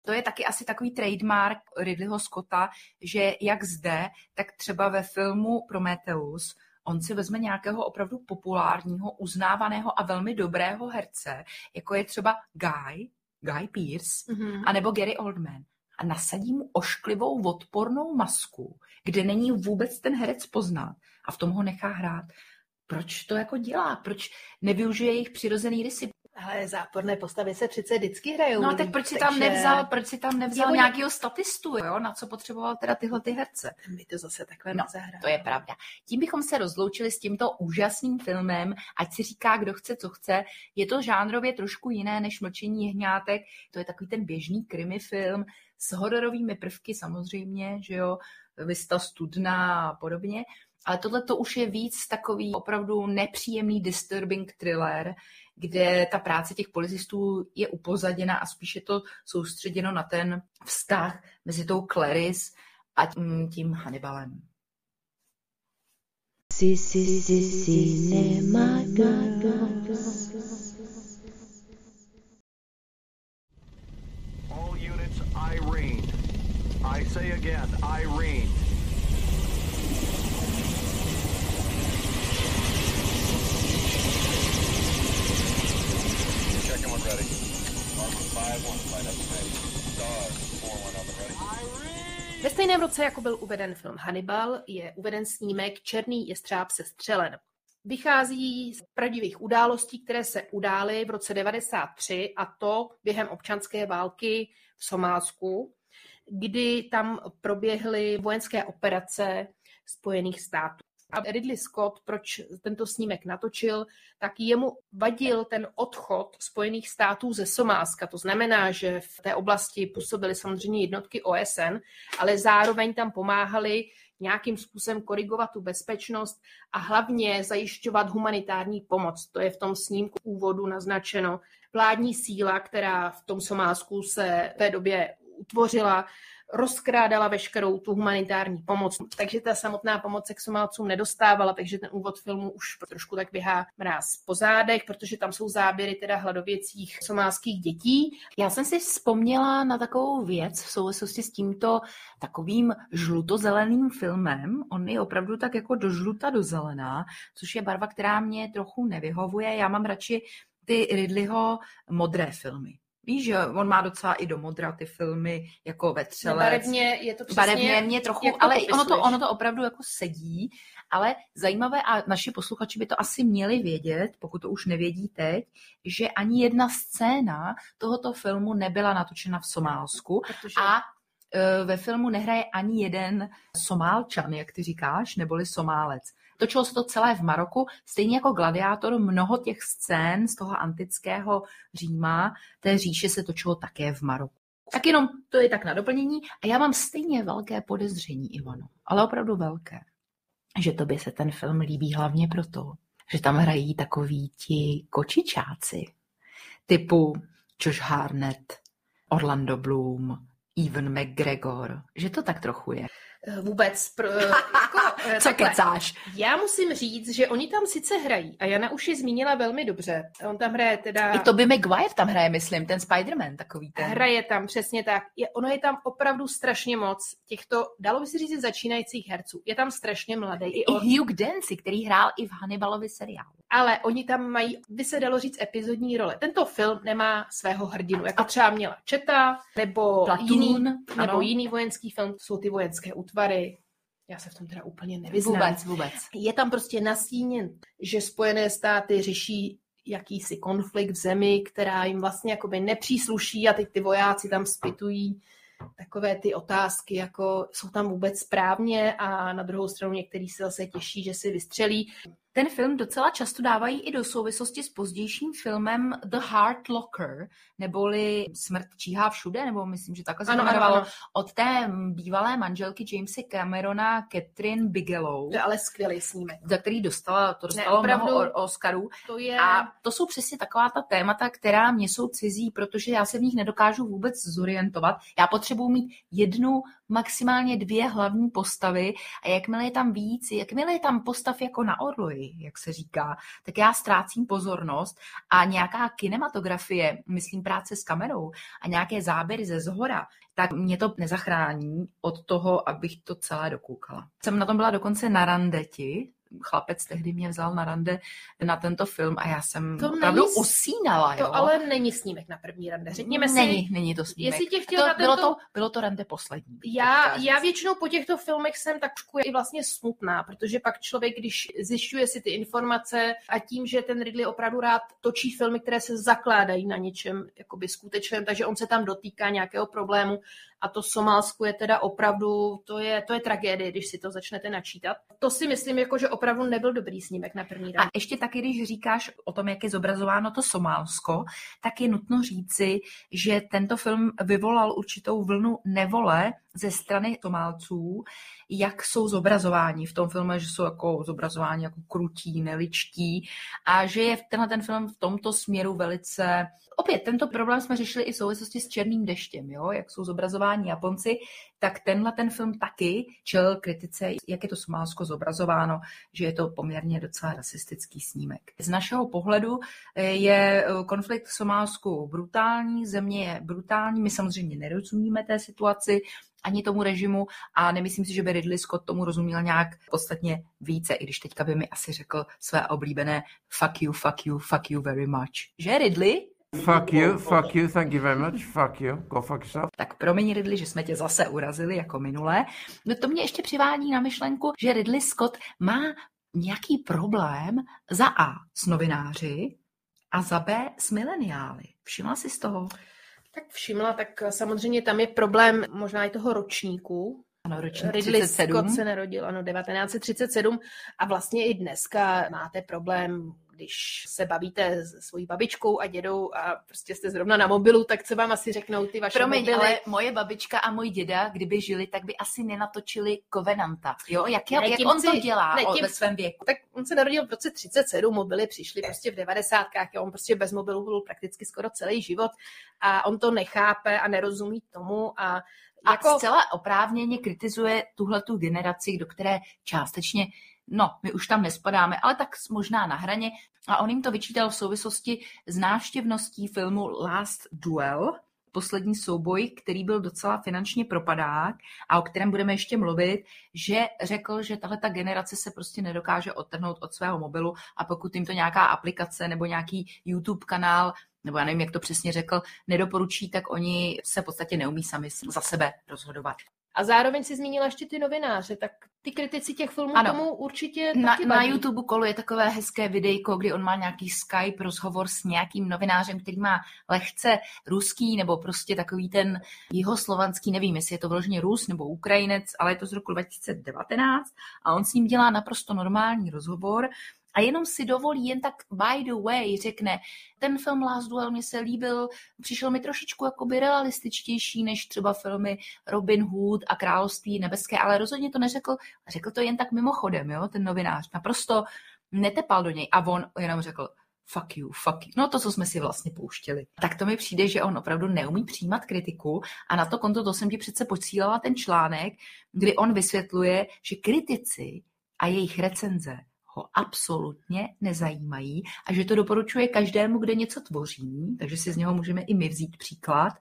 To je taky asi takový trademark Ridleyho Scotta, že jak zde, tak třeba ve filmu Prometheus on si vezme nějakého opravdu populárního, uznávaného a velmi dobrého herce, jako je třeba Guy, Guy Pearce, Mhm. anebo Gary Oldman a nasadí mu ošklivou odpornou masku, kde není vůbec ten herec poznat a v tom ho nechá hrát. Proč to jako dělá? Proč nevyužije jejich přirozený rysy? Ale záporné postavy se přece vždycky hrajou. No líp, tak proč si tam takže nevzal, proč si tam nevzal Jo, nějakého statistu, jo? na co potřeboval teda tyhle ty herce? My to zase takhle No. To je pravda. Tím bychom se rozloučili s tímto úžasným filmem, ať si říká, kdo chce, co chce. Je to žánrově trošku jiné než Mlčení jehňátek. To je takový ten běžný krimi film s hororovými prvky samozřejmě, že jo, Vista studna a podobně. Ale tohle to už je víc takový opravdu nepříjemný disturbing thriller, kde ta práce těch policistů je upozaděna a spíše to soustředěno na ten vztah mezi tou Clarice a tím, tím Hannibalem. Si, si, si, cinema girls. All units, Irene. I say again, Irene. Ve stejném roce, jako byl uveden film Hannibal, je uveden snímek Černý jestřáb se střelen. Vychází z pravdivých událostí, které se udály v roce 93 a to během občanské války v Somálsku, kdy tam proběhly vojenské operace Spojených států. A Ridley Scott, proč tento snímek natočil, tak jemu vadil ten odchod Spojených států ze Somálska. To znamená, že v té oblasti působily samozřejmě jednotky OSN, ale zároveň tam pomáhali nějakým způsobem korigovat tu bezpečnost a hlavně zajišťovat humanitární pomoc. To je v tom snímku úvodu naznačeno. Vládní síla, která v tom Somálsku se v té době utvořila, rozkrádala veškerou tu humanitární pomoc. Takže ta samotná pomoc se k Somálcům nedostávala, takže ten úvod filmu už trošku tak běhá mráz po zádech, protože tam jsou záběry teda hladověcích somálských dětí. Já jsem si vzpomněla na takovou věc v souvislosti s tímto takovým žluto-zeleným filmem. On je opravdu tak jako do žluta, do zelená, což je barva, která mě trochu nevyhovuje. Já mám radši ty Ridleyho modré filmy. Víš, že on má docela i do modra ty filmy, jako Vetřelec. Barevně je to přesně, Barevně mě trochu, to ale ono to, ono to opravdu jako sedí, ale zajímavé, a naši posluchači by to asi měli vědět, pokud to už nevědí teď, že ani jedna scéna tohoto filmu nebyla natočena v Somálsku Protože a e, ve filmu nehraje ani jeden Somálčan, jak ty říkáš, neboli Somálec. Točilo se to celé v Maroku, stejně jako Gladiátor, mnoho těch scén z toho antického Říma, té říše se točilo také v Maroku. Tak jenom to je tak na doplnění. A já mám stejně velké podezření, Ivano, ale opravdu velké, že tobě se ten film líbí hlavně proto, že tam hrají takoví ti kočičáci, typu Josh Harnett, Orlando Bloom, Evan McGregor, že to tak trochu je. vůbec... Pro, jako, Co takhle. kecáš? Já musím říct, že oni tam sice hrají, a Jana už ji zmínila velmi dobře. On tam hraje teda... I Toby Maguire tam hraje, myslím, ten Spider-Man takový ten. Hraje tam přesně tak. Je, ono je tam opravdu strašně moc těchto, dalo by se říct, začínajících herců. Je tam strašně mladý. I I on, Hugh Dancy, který hrál i v Hannibalovi seriálu. ale oni tam mají, by se dalo říct, epizodní role. Tento film nemá svého hrdinu, jako třeba měla Četa, nebo Platoon, jiný, ano. nebo jiný vojenský film, jsou ty vojenské útvary. Já se v tom teda úplně nevyznám. Vůbec, vůbec. je tam prostě nastíněn, že Spojené státy řeší jakýsi konflikt v zemi, která jim vlastně jakoby nepřísluší a teď ty vojáci tam spitují takové ty otázky, jako jsou tam vůbec správně a na druhou stranu některý se zase těší, že si vystřelí. Ten film docela často dávají i do souvislosti s pozdějším filmem The Heart Locker, neboli Smrt číhá všude, nebo myslím, že takhle se Ano, ano, ano. od té bývalé manželky Jamesa Camerona, Catherine Bigelow, To je ale skvělý snímek. za který dostala, to Ne, dostalo opravdu. mnoho Oscarů. To je... A to jsou přesně taková ta témata, která mě jsou cizí, protože já se v nich nedokážu vůbec zorientovat. Já potřebuji mít jednu, maximálně dvě hlavní postavy a jakmile je tam víc, jakmile je tam postav jako na orloji, jak se říká, tak já ztrácím pozornost a nějaká kinematografie, myslím práce s kamerou a nějaké záběry ze zhora, tak mě to nezachrání od toho, abych to celé dokoukala. Jsem na tom byla dokonce na randeti, chlapec tehdy mě vzal na rande na tento film a já jsem To opravdu není usínala. To jo. ale není snímek na první rande. Řekněme není, si, není to snímek. jestli tě chtěl to, na bylo, tento- to, bylo to rande poslední. Já, já většinou po těchto filmech jsem tak trošku i vlastně smutná, protože pak člověk, když zjišťuje si ty informace a tím, že ten Ridley opravdu rád točí filmy, které se zakládají na něčem jakoby skutečném, takže on se tam dotýká nějakého problému a to Somálsku je teda opravdu, to je, to je tragédie, když si to začnete načítat. To si myslím, jako, že opravdu nebyl dobrý snímek na první A rad. ještě taky, když říkáš o tom, jak je zobrazováno to Somálsko, tak je nutno říci, že tento film vyvolal určitou vlnu nevole ze strany Somálců, jak jsou zobrazováni v tom filmu, že jsou jako zobrazováni jako krutí, neličtí a že je tenhle ten film v tomto směru velice... Opět, tento problém jsme řešili i v souvislosti s Černým deštěm, jo? jak jsou zobrazováni Japonci, tak tenhle ten film taky čel kritice, jak je to Somálsko zobrazováno, že je to poměrně docela rasistický snímek. Z našeho pohledu eh, je eh, konflikt v Somálsku brutální, země je brutální, my samozřejmě nerozumíme té situaci, ani tomu režimu a nemyslím si, že by Ridley Scott tomu rozuměl nějak podstatně více, i když teďka by mi asi řekl své oblíbené fuck you, fuck you, fuck you very much. Že Ridley? Fuck you, fuck you, thank you very much, fuck you, go fuck yourself. Tak promiň Ridley, že jsme tě zase urazili jako minule. No to mě ještě přivádí na myšlenku, že Ridley Scott má nějaký problém za A s novináři a za B s mileniály. Všimla jsi z toho? Tak všimla, tak samozřejmě tam je problém možná i toho ročníku, Ano, ročník Ridley 37. Scott se narodil, ano, 1937 a vlastně i dneska máte problém, když se bavíte s svojí babičkou a dědou a prostě jste zrovna na mobilu, tak co vám asi řeknou ty vaše Promiň, mobily. ale moje babička a můj děda, kdyby žili, tak by asi nenatočili Covenanta. Jo, jak, jak, Ne, jak tím on to si- dělá ne, tím- ve svém věku? Tak on se narodil v roce 37, mobily přišly prostě v 90. a on prostě bez mobilu byl prakticky skoro celý život a on to nechápe a nerozumí tomu a A jako... zcela oprávněně kritizuje tuhle tu generaci, do které částečně, no, my už tam nespadáme, ale tak možná na hraně. A on jim to vyčítal v souvislosti s návštěvností filmu Last Duel, poslední souboj, který byl docela finančně propadák a o kterém budeme ještě mluvit, že řekl, že tahle ta generace se prostě nedokáže odtrhnout od svého mobilu a pokud jim to nějaká aplikace nebo nějaký YouTube kanál nebo já nevím, jak to přesně řekl, nedoporučí, tak oni se v podstatě neumí sami za sebe rozhodovat. A zároveň si zmínila ještě ty novináře, tak ty kritici těch filmů Ano. tomu určitě Na, taky na vadí. YouTube koluje takové hezké videjko, kdy on má nějaký Skype rozhovor s nějakým novinářem, který má lehce ruský nebo prostě takový ten jihoslovanský, nevím, jestli je to vložně Rus nebo Ukrajinec, ale je to z roku 2019 a on s ním dělá naprosto normální rozhovor a jenom si dovolí jen tak by the way řekne, ten film Last Duel mě se líbil, přišel mi trošičku jakoby realističtější než třeba filmy Robin Hood a Království nebeské, ale rozhodně to neřekl, řekl to jen tak mimochodem, jo, ten novinář, naprosto netepal do něj a on jenom řekl, fuck you, fuck you. No to, co jsme si vlastně pouštěli. Tak to mi přijde, že on opravdu neumí přijímat kritiku a na to konto to jsem ti přece posílala ten článek, kdy on vysvětluje, že kritici a jejich recenze ho absolutně nezajímají a že to doporučuje každému, kde něco tvoří, takže si z něho můžeme i my vzít příklad,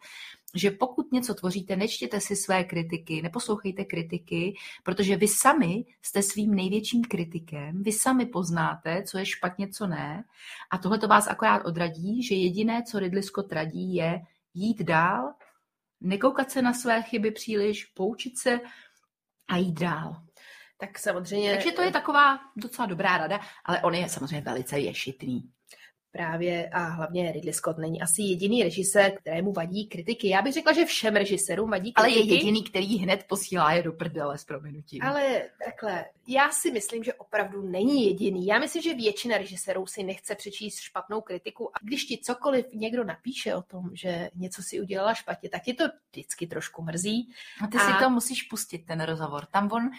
že pokud něco tvoříte, nečtěte si své kritiky, neposlouchejte kritiky, protože vy sami jste svým největším kritikem, vy sami poznáte, co je špatně, co ne a tohle to vás akorát odradí, že jediné, co Ridley Scott radí, je jít dál, nekoukat se na své chyby příliš, poučit se a jít dál. Tak samozřejmě... Takže to je taková docela dobrá rada, ale on je samozřejmě velice ješitný. právě a hlavně Ridley Scott není asi jediný režisér, kterému vadí kritiky. Já bych řekla, že všem režisérům vadí Ale kritiky. je jediný, který hned posílá je do prdele s prominutím. Ale takhle, já si myslím, že opravdu není jediný. Já myslím, že většina režisérů si nechce přečíst špatnou kritiku. A když ti cokoliv někdo napíše o tom, že něco si udělala špatně, tak je to vždycky trošku mrzí. A ty si to musíš pustit, ten rozhovor. Tam on,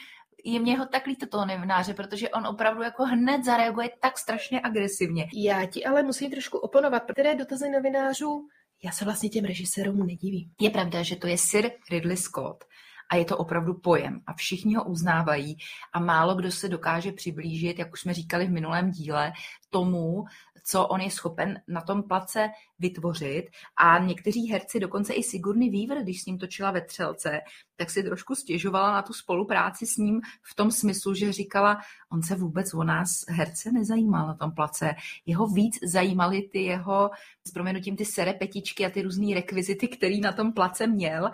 je mě ho tak líto toho novináře, protože on opravdu jako hned zareaguje tak strašně agresivně. Já ti ale musím trošku oponovat, protože dotazy novinářů, já se vlastně těm režisérům nedivím. Je pravda, že to je Sir Ridley Scott a je to opravdu pojem a všichni ho uznávají a málo kdo se dokáže přiblížit, jak už jsme říkali v minulém díle, tomu, co on je schopen na tom place vytvořit a někteří herci, dokonce i Sigourney Weaver, když s ním točila ve Třelce, tak si trošku stěžovala na tu spolupráci s ním v tom smyslu, že říkala, on se vůbec o nás herce nezajímal na tom place. Jeho víc zajímaly ty jeho, s proměnutím ty serepetičky a ty různé rekvizity, který na tom place měl.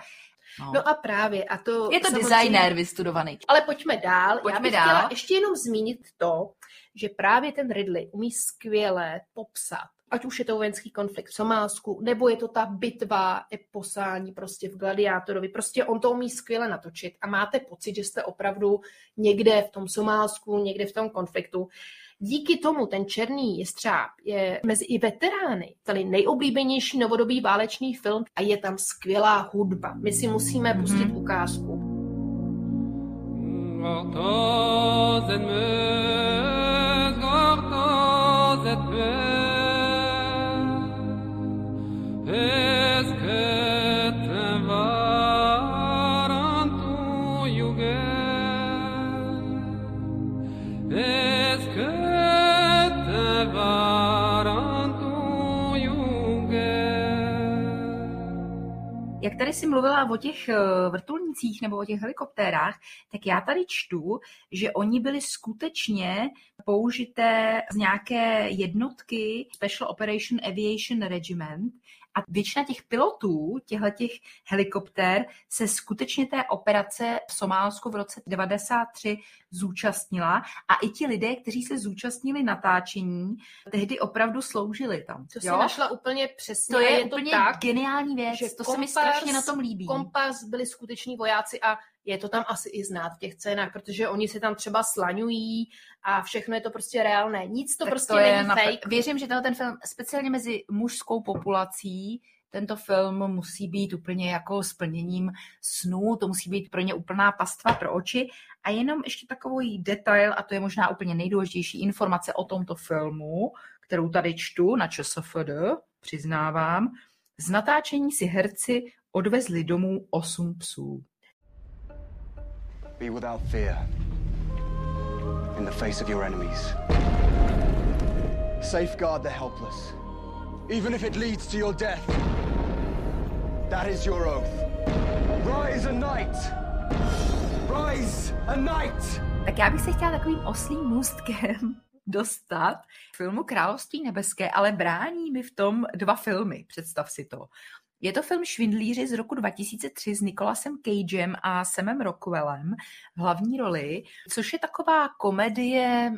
No. no a právě. A to je to samozřejmě... designér vystudovaný. Ale pojďme dál. Pojďme Já bych dál. chtěla ještě jenom zmínit to, že právě ten Ridley umí skvěle popsat, ať už je to vojenský konflikt v Somálsku, nebo je to ta bitva eposální prostě v Gladiátorovi. Prostě on to umí skvěle natočit a máte pocit, že jste opravdu někde v tom Somálsku, někde v tom konfliktu. Díky tomu ten Černý jestřáb je mezi i veterány tady nejoblíbenější novodobý válečný film a je tam skvělá hudba. My si musíme pustit ukázku. Tady si mluvila o těch eh, vrtulnících nebo o těch helikoptérách, tak já tady čtu, že oni byli skutečně použité z nějaké jednotky Special Operation Aviation Regiment a většina těch pilotů, těchto těch helikoptér, se skutečně té operace v Somálsku v roce 93 zúčastnila a i ti lidé, kteří se zúčastnili natáčení, tehdy opravdu sloužili tam. To si jo? našla úplně přesně. To je, je úplně to tak, geniální věc, že to se mi strašně na tom líbí. Kompas byli skuteční vojáci a je to tam asi i znát v těch scénách, protože oni se tam třeba slaňují a všechno je to prostě reálné. Nic to Tak prostě to je není fake. Věřím, že tenhle ten film, speciálně mezi mužskou populací, tento film musí být úplně jako splněním snů, to musí být pro ně úplná pastva pro oči. A jenom ještě takový detail, a to je možná úplně nejdůležitější informace o tomto filmu, kterou tady čtu na ČSFD, přiznávám. Z natáčení si herci odvezli domů osm psů. Be without fear in the face of your enemies. Safeguard the helpless, even if it leads to your death. That is your oath. Rise a knight! Rise a knight! Tak já bych se chtěla takovým oslým můstkem dostat filmu Království nebeské, ale brání mi v tom dva filmy, představ si to. Je to film Švindlíři z roku 2003 s Nicolasem Cagem a Samem Rockwellem v hlavní roli, což je taková komedie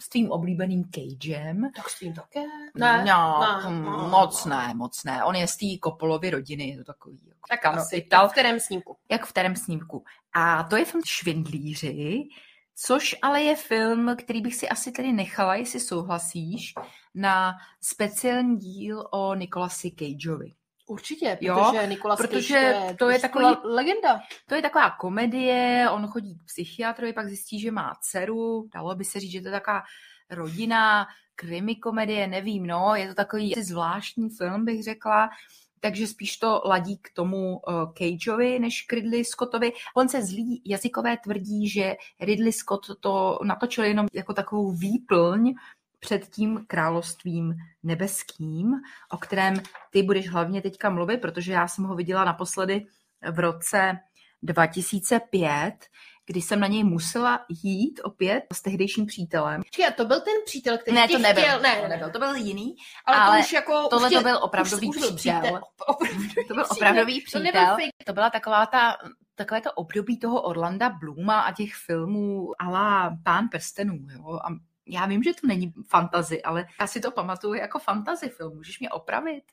s tvým oblíbeným Cagem. Tak s tím také? Ne, no, ne, hm, no. moc ne, moc ne. On je z té Kopolovy rodiny, je to takový. Jako Tak ano, asi, Ital. jak v kterém snímku. Jak v kterém snímku. A to je film Švindlíři, což ale je film, který bych si asi tedy nechala, jestli souhlasíš, na speciální díl o Nikolasi Cageovi. Určitě, Jo, protože Nikolas protože Cage to je takový- legenda. To je taková komedie, on chodí k psychiatrovi, pak zjistí, že má dceru, dalo by se říct, že to je taková rodina, krimi komedie, nevím, no, je to takový asi zvláštní film, bych řekla, takže spíš to ladí k tomu uh, Cageovi než k Ridley Scottovi. On se zlý jazykové tvrdí, že Ridley Scott to natočil jenom jako takovou výplň před tím královstvím nebeským, o kterém ty budeš hlavně teďka mluvit, protože já jsem ho viděla naposledy v roce 2005, kdy jsem na něj musela jít opět s tehdejším přítelem. A to byl ten přítel, který Ne, to nebyl, chtěl... Ne, to nebyl, to byl jiný, ale, ale to už jako... tohle už to byl opravdový už, už byl přítel. přítel. Opravdový To byl přítel. opravdový To nebyl přítel. fake. To byla taková ta, takové to období toho Orlanda Bluma a těch filmů ala Pán prstenů. Jo? A Já vím, že to není fantazy, ale já si to pamatuju jako fantazy film. Můžeš mě opravit?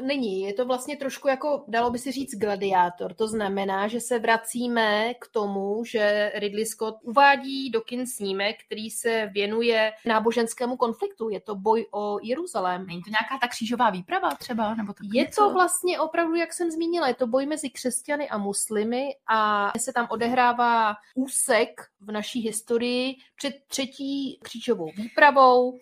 Není, je to vlastně trošku jako, dalo by si říct, gladiátor. To znamená, že se vracíme k tomu, že Ridley Scott uvádí do kin snímek, který se věnuje náboženskému konfliktu. Je to boj o Jeruzalém. Není to nějaká ta křížová výprava třeba? Nebo tak Je něco? to vlastně opravdu, jak jsem zmínila, je to boj mezi křesťany a muslimy a se tam odehrává úsek v naší historii před třetí křížovou výpravou.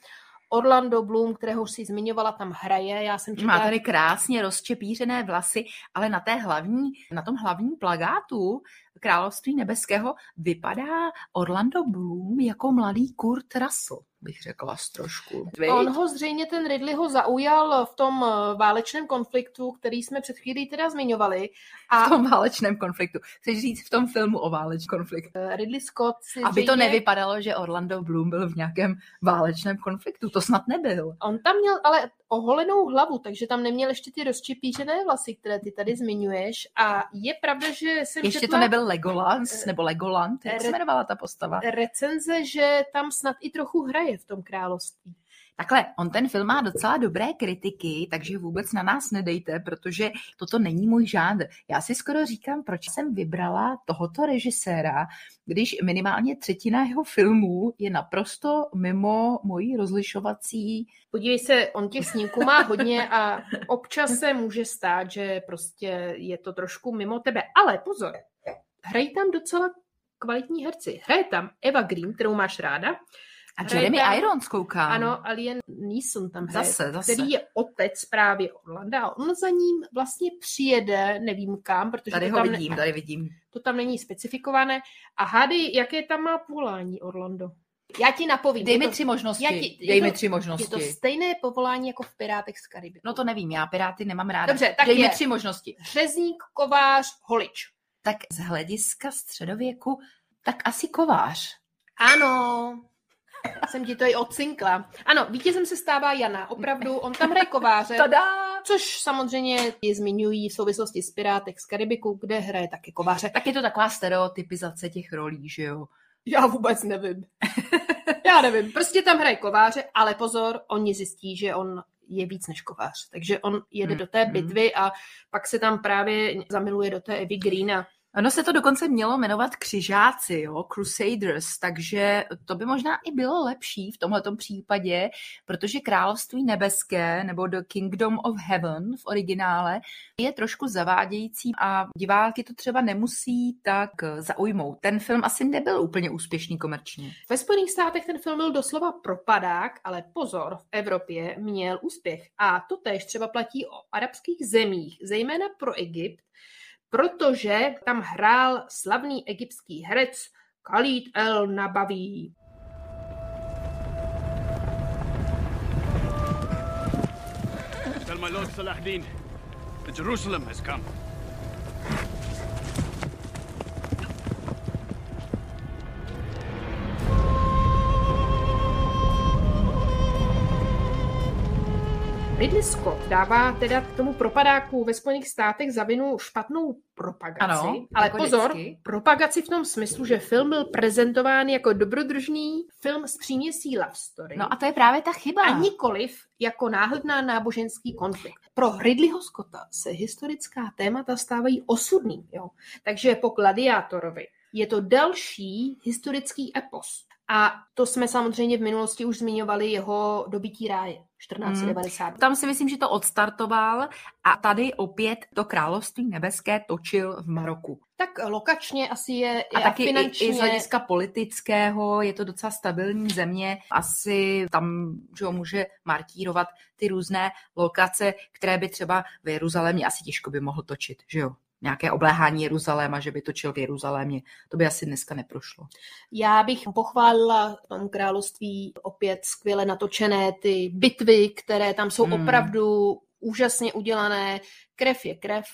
Orlando Bloom, kterého už si zmiňovala, tam hraje. Já jsem Má četla... tady krásně rozčepířené vlasy, ale na té hlavní, na tom hlavním plagátu Království nebeského vypadá Orlando Bloom jako mladý Kurt Russell, bych řekla z trošku. On ho zřejmě, ten Ridley ho zaujal v tom eh, válečném konfliktu, který jsme před chvílí teda zmiňovali. A v tom válečném konfliktu. Chceš říct v tom filmu o válečném konfliktu. Ridley Scott si Aby to zřejmě- nevypadalo, že Orlando Bloom byl v nějakém válečném konfliktu. To snad nebyl. On tam měl ale oholenou hlavu, takže tam neměl ještě ty rozčepířené vlasy, které ty tady zmiňuješ. A je pravda, že jsem Ještě četla to nebyl Legolas, nebo Legoland, jak se Re- jmenovala ta postava? recenze, že tam snad i trochu hraje v tom království. Takhle, on ten film má docela dobré kritiky, takže vůbec na nás nedejte, protože toto není můj žánr. Já si skoro říkám, proč jsem vybrala tohoto režiséra, když minimálně třetina jeho filmů je naprosto mimo mojí rozlišovací. Podívej se, on těch snímků má hodně a občas se může stát, že prostě je to trošku mimo tebe. Ale pozor, hrají tam docela kvalitní herci. Hraje tam Eva Green, kterou máš ráda. A Jeremy tam- Irons koukám. Ano, Alien Neeson tam hraje, Zase, zase. který je otec právě Orlanda. A on za ním vlastně přijede, nevím kam, protože Tady to ho tam, vidím, ne, tady vidím. to tam není specifikované. A hádej, jaké tam má povolání Orlando? Já ti napovím. Dej mi to- tři možnosti, Já ti, dej mi to- tři možnosti. Je to stejné povolání jako v Pirátech z Karibiku. No to nevím, já Piráty nemám ráda. Dobře, tak Dej je. mi tři možnosti. Řezník, kovář, holič. Tak z hlediska středověku, tak asi kovář. Ano, jsem ti to i odcinkla. Ano, vítězem se stává Jana. Opravdu, on tam hraje kováře. Tada! Což samozřejmě ji zmiňují v souvislosti s Pirátek z Karibiku, kde hraje taky kováře. Tak je to taková stereotypizace těch rolí, že jo? Já vůbec nevím. Já nevím. Prostě tam hraje kováře, ale pozor, oni zjistí, že on je víc než kovář. Takže on jede Hmm, do té hmm. bitvy a pak se tam právě zamiluje do té Evy Greena. Ono se to dokonce mělo jmenovat křižáci, jo, Crusaders, takže to by možná i bylo lepší v tomhletom případě, protože království nebeské nebo The Kingdom of Heaven v originále je trošku zavádějící a diváky to třeba nemusí tak zaujmout. Ten film asi nebyl úplně úspěšný komerčně. Ve Spojených státech ten film byl doslova propadák, ale pozor, v Evropě měl úspěch. A to též třeba platí o arabských zemích, zejména pro Egypt, protože tam hrál slavný egyptský herec Khalid El Nabaví. Tell my lord Salah Din that Jerusalem has come. Ridley Scott dává teda k tomu propadáku ve Spojených státech za vinu špatnou propagaci. Ano, ale jako pozor, vždycky. propagaci v tom smyslu, že film byl prezentován jako dobrodružný film s příměsí love story. No a to je právě ta chyba. A nikoliv jako náhodná náboženský konflikt. Pro Ridleyho Scotta se historická témata stávají osudný. Jo? Takže po Gladiátorovi je to další historický epos. A to jsme samozřejmě v minulosti už zmiňovali jeho dobití ráje 1490. Hmm. Tam si myslím, že to odstartoval a tady opět to království nebeské točil v Maroku. Tak lokačně asi je, A je taky i, finančně... i z hlediska politického je to docela stabilní země. Asi tam že jo, může markírovat ty různé lokace, které by třeba v Jeruzalémě asi těžko by mohl točit, že jo? Nějaké obléhání Jeruzaléma, že by točil v Jeruzalémě. To by asi dneska neprošlo. Já bych pochválila tom království opět skvěle natočené ty bitvy, které tam jsou Hmm. opravdu úžasně udělané. Krev je krev.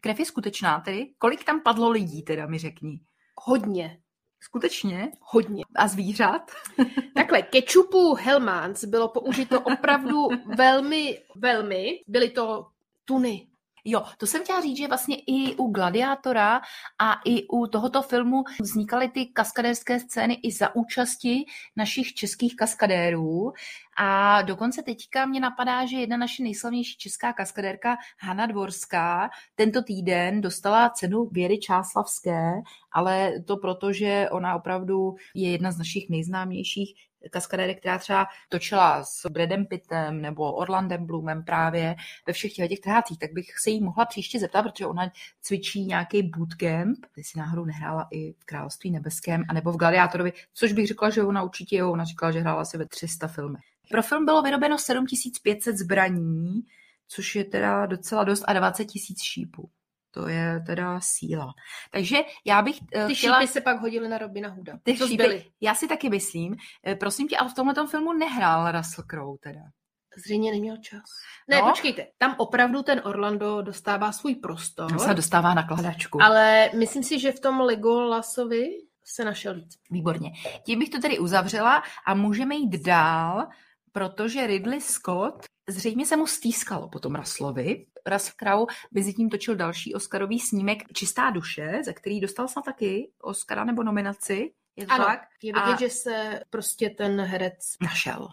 Krev je skutečná tedy? Kolik tam padlo lidí teda, mi řekni? Hodně. Skutečně? Hodně. A zvířat? Takhle, kečupu Hellmans bylo použito opravdu velmi, velmi. Byly to tuny. Jo, to jsem chtěla říct, že vlastně i u Gladiátora a i u tohoto filmu vznikaly ty kaskadérské scény i za účasti našich českých kaskadérů. A dokonce teďka mě napadá, že jedna naše nejslavnější česká kaskadérka Hanna Dvorská tento týden dostala cenu Věry Čáslavské, ale to proto, že ona opravdu je jedna z našich nejznámějších kaskadérek, která třeba točila s Bradem Pittem nebo Orlandem Bloomem právě ve všech těch, teátrích, tak bych se jí mohla příště zeptat, protože ona cvičí nějaký bootcamp, si náhodou nehrála i v Království nebeském, anebo v Gladiátorovi, což bych řekla, že ona určitě jo, ona říkala, že hrála asi ve 300 filmech. Pro film bylo vyrobeno 7500 zbraní, což je teda docela dost, a 20 tisíc šípů. To je teda síla. Takže já bych eh, Ty chtěla... šípy se pak hodily na Robina Hooda. Ty Co šípy, zbyly? já si taky myslím. Eh, Prosím tě, ale v tomhle filmu nehrál Russell Crowe teda. Zřejmě neměl čas. Ne, No. počkejte, tam opravdu ten Orlando dostává svůj prostor. On se dostává na kladačku. Ale myslím si, že v tom Legolasovi se našel víc. Výborně. Tím bych to tedy uzavřela a můžeme jít dál, protože Ridley Scott, zřejmě se mu stýskalo po tom Russellovi. Russell Crowe mezi tím točil další Oscarový snímek Čistá duše, za který dostal snad taky Oscara nebo nominaci. Je to Ano, tak? je vidět, A že se prostě ten herec našel.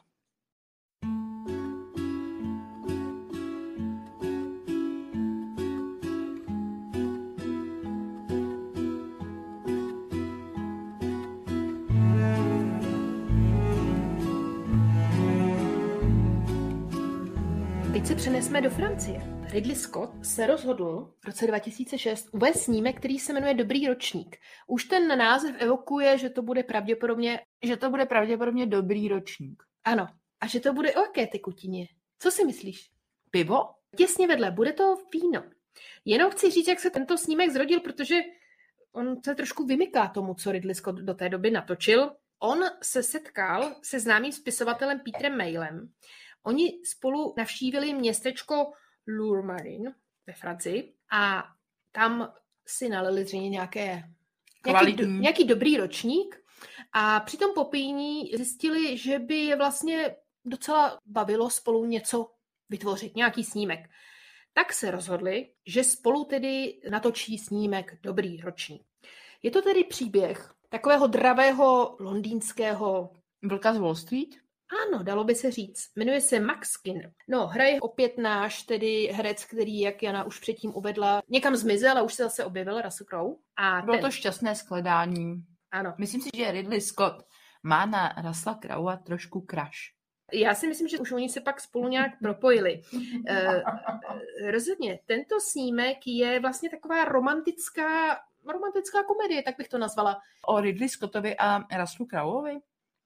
Teď se přenesme do Francie. Ridley Scott se rozhodl v roce 2006 uvést snímek, který se jmenuje Dobrý ročník. Už ten název evokuje, že to bude pravděpodobně... Že to bude pravděpodobně dobrý ročník. Ano. A že to bude o jaké tekutině? Co si myslíš? Pivo? Těsně vedle, bude to víno. Jenom chci říct, jak se tento snímek zrodil, protože on se trošku vymyká tomu, co Ridley Scott do té doby natočil. On se setkal se známým spisovatelem Petrem Mailem. Oni spolu navštívili městečko Lourmarin ve Francii a tam si nalili zřejmě nějaké, nějaký, do, nějaký dobrý ročník a při tom popíjení zjistili, že by je vlastně docela bavilo spolu něco vytvořit, nějaký snímek. Tak se rozhodli, že spolu tedy natočí snímek Dobrý ročník. Je to tedy příběh takového dravého londýnského Vlka z Wall Street? Ano, dalo by se říct. Jmenuje se Max Skinner. No, hraje opět náš, tedy herec, který, jak Jana už předtím uvedla, někam zmizel a už se zase objevil, Russell Crowe. A Bylo ten, to šťastné shledání. ano. Myslím si, že Ridley Scott má na Russella Crowe trošku crush. Já si myslím, že už oni se pak spolu nějak propojili. Eh, rozhodně, tento snímek je vlastně taková romantická, romantická komedie, tak bych to nazvala. O Ridley Scottovi a Russellu Croweovi?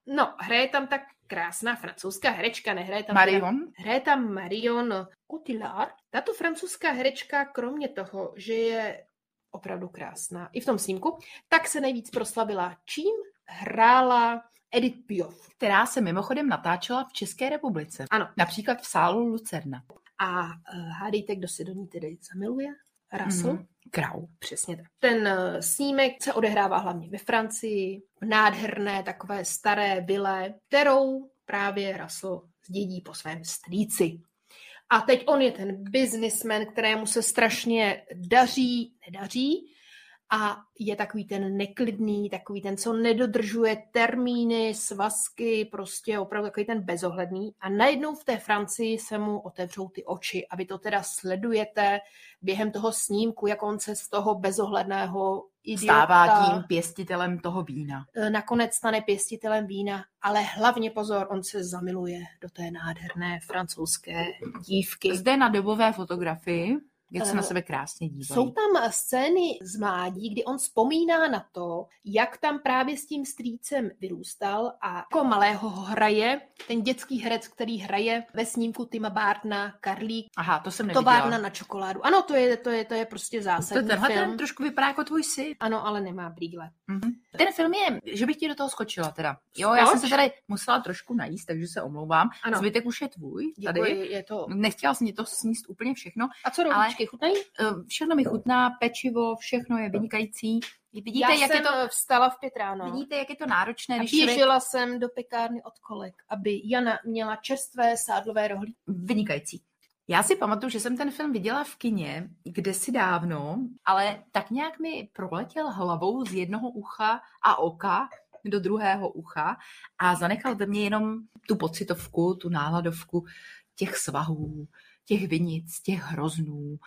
No, hraje tam tak krásná francouzská herečka, nehraje tam... Marion? Hraje tam Marion Cotillard. Tato francouzská herečka, kromě toho, že je opravdu krásná i v tom snímku, tak se nejvíc proslavila čím? Hrála Edith Piaf. Která se mimochodem natáčela v České republice. Ano. Například v sálu Lucerna. A uh, hádejte, kdo se do ní tedy zamiluje? Russell? Mhm. Crowe. Přesně tak. Ten eh, snímek se odehrává hlavně ve Francii, v nádherné takové staré vile, kterou právě Russell zdědí po svém strýci. A teď on je ten businessman, kterému se strašně daří, nedaří a je takový ten neklidný, takový ten, co nedodržuje termíny, svazky, prostě opravdu takový ten bezohledný. A najednou v té Francii se mu otevřou ty oči a vy to teda sledujete během toho snímku, jak on se z toho bezohledného idiota Stává tím pěstitelem toho vína. e, nakonec stane pěstitelem vína, ale hlavně pozor, on se zamiluje do té nádherné francouzské dívky. Zde na dobové fotografii, jak se Eh, na sebe krásně dívají. Jsou tam scény z mládí, kdy on vzpomíná na to, jak tam právě s tím strýcem vyrůstal a jako malého ho hraje ten dětský herec, který hraje ve snímku Tima Bartna Karlík. Aha, to jsem neviděla. Továrna na čokoládu. Ano, to je, to je, to je prostě To zásadní tenhle film. ten trošku vypadá jako tvůj syn. Ano, ale nemá brýle. Mhm. Ten film je, že bych ti do toho skočila teda. Jo, já jsem Skoč? se tady musela trošku najíst, takže se omlouvám. Ano. Zbytek už je tvůj tady. Děkuji, je to... Nechtěla jsem to sníst úplně všechno. A co ale rohlíčky, chutnají? eh, všechno mi chutná, pečivo, všechno je vynikající. Vidíte, Já jak jsem je to, vstala v pět ráno. vidíte, jak je to náročné, A když člověk... běžela jsem do pekárny od kolek, aby Jana měla čerstvé sádlové rohlíky. Vynikající. Já si pamatuju, že jsem ten film viděla v kině kdysi dávno, ale tak nějak mi proletěl hlavou z jednoho ucha a oka do druhého ucha a zanechal ve mně jenom tu pocitovku, tu náladovku těch svahů, těch vinic, těch hroznů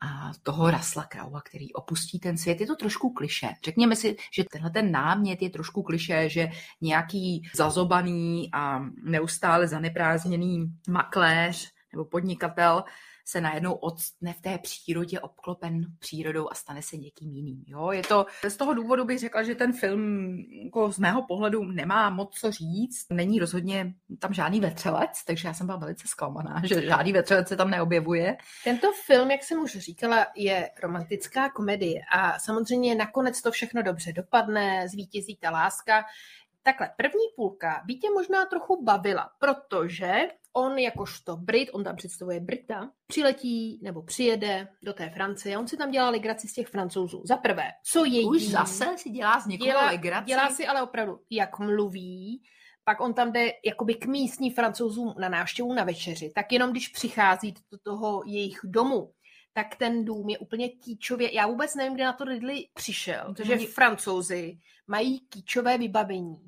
a toho Rasla Kraua, který opustí ten svět. Je to trošku kliše. Řekněme si, že tenhle ten námět je trošku kliše, že nějaký zazobaný a neustále zaneprázdněný makléř nebo podnikatel se najednou odstne v té přírodě obklopen přírodou a stane se někým jiným. Jo? Je to, z toho důvodu bych řekla, že ten film jako z mého pohledu nemá moc co říct. Není rozhodně tam žádný vetřelec, takže já jsem byla velice zklamaná, že žádný vetřelec se tam neobjevuje. Tento film, jak jsem už říkala, je romantická komedie a samozřejmě nakonec to všechno dobře dopadne, zvítězí ta láska. Takhle, první půlka by tě možná trochu bavila, protože on jakožto Brit, on tam představuje Brita, přiletí nebo přijede do té Francie on si tam dělá legraci z těch francouzů. Za prvé, co je Už zase si dělá z někoho dělá, legraci? dělá si ale opravdu, jak mluví, pak on tam jde jakoby k místní francouzům na návštěvu na večeři, tak jenom když přichází do toho jejich domu, tak ten dům je úplně kýčově. Já vůbec nevím, kde na to Ridley přišel, protože oni- francouzi mají kýčové vybavení.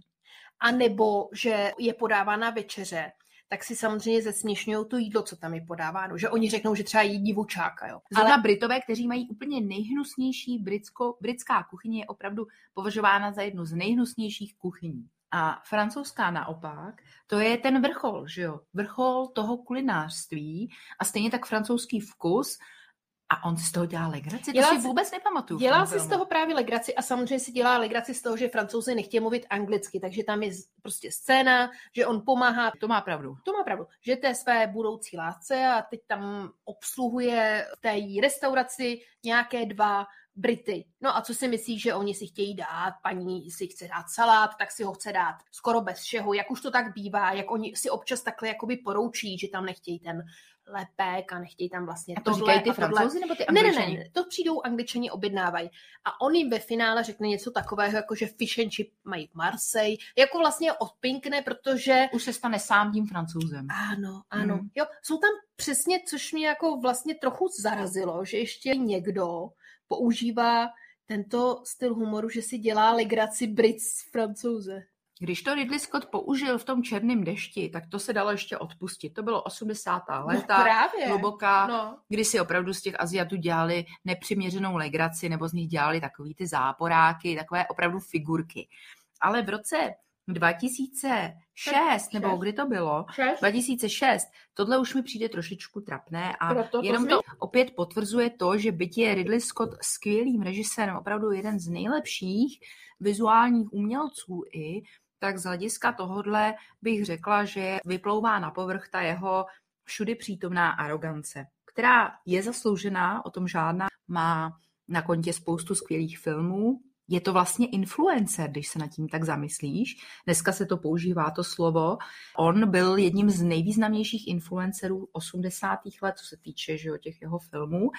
A nebo, že je podávána večeře, tak si samozřejmě zesměšňují to jídlo, co tam je podáváno. Že oni řeknou, že třeba jí divučáka. Jo. Zrovna Ale... Britové, kteří mají úplně nejhnusnější britsko, britská kuchyně, je opravdu považována za jednu z nejhnusnějších kuchyní. A francouzská naopak, to je ten vrchol, že jo? Vrchol toho kulinářství a stejně tak francouzský vkus. A on si z toho dělá legraci? To si vůbec nepamatuju. Dělá si z toho právě legraci a samozřejmě si dělá legraci z toho, že francouzi nechtějí mluvit anglicky, takže tam je prostě scéna, že on pomáhá. To má pravdu. To má pravdu, že té své budoucí lásce a teď tam obsluhuje v té jí restauraci nějaké dva Brity. No a co si myslí, že oni si chtějí dát, paní si chce dát salát, tak si ho chce dát skoro bez všeho, jak už to tak bývá, jak oni si občas takhle jakoby poroučí, že tam nechtějí ten lepek a nechtějí tam vlastně A to tohle říkají ty a tohle. Francouzi nebo ty Ne, ne, Angličani? ne, to přijdou angličani objednávají. A on jim ve finále řekne něco takového, jako že fish and chip mají v Marseille, jako vlastně odpinkne, protože... Už se stane sám tím francouzem. Ano, ano. Hmm. Jo, jsou tam přesně, což mě jako vlastně trochu zarazilo, že ještě někdo používá tento styl humoru, že si dělá legraci Brit z francouze. Když to Ridley Scott použil v tom černém dešti, tak to se dalo ještě odpustit. To bylo 80. léta, No právě. hluboká, No. kdy si opravdu z těch Aziatů dělali nepřiměřenou legraci, nebo z nich dělali takový ty záporáky, takové opravdu figurky. Ale v roce 2006, nebo kdy to bylo? Šest. 2006. Tohle už mi přijde trošičku trapné a Proto to jenom jsme- to opět potvrzuje to, že byť je Ridley Scott skvělým režisérem, opravdu jeden z nejlepších vizuálních umělců i, tak z hlediska tohodle bych řekla, že vyplouvá na povrch ta jeho všudy přítomná arogance, která je zasloužená, o tom žádná, má na kontě spoustu skvělých filmů, je to vlastně influencer, když se nad tím tak zamyslíš. Dneska se to používá to slovo. On byl jedním z nejvýznamnějších influencerů 80. let, co se týče že jo, těch jeho filmů.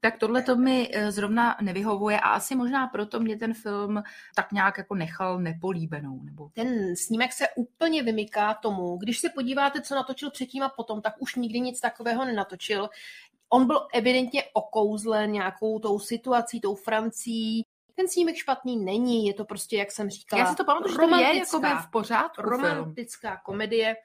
Tak tohle to mi eh, zrovna nevyhovuje a asi možná proto mě ten film tak nějak jako nechal nepolíbenou. Nebo Ten snímek se úplně vymyká tomu, když se podíváte, co natočil předtím a potom, tak už nikdy nic takového nenatočil. On byl evidentně okouzlen nějakou tou situací, tou Francií. Ten snímek špatný není, je to prostě, jak jsem říkala, Já si to pamatuju, že to je romantická- jakoby v pořádku film. Romantická komedie.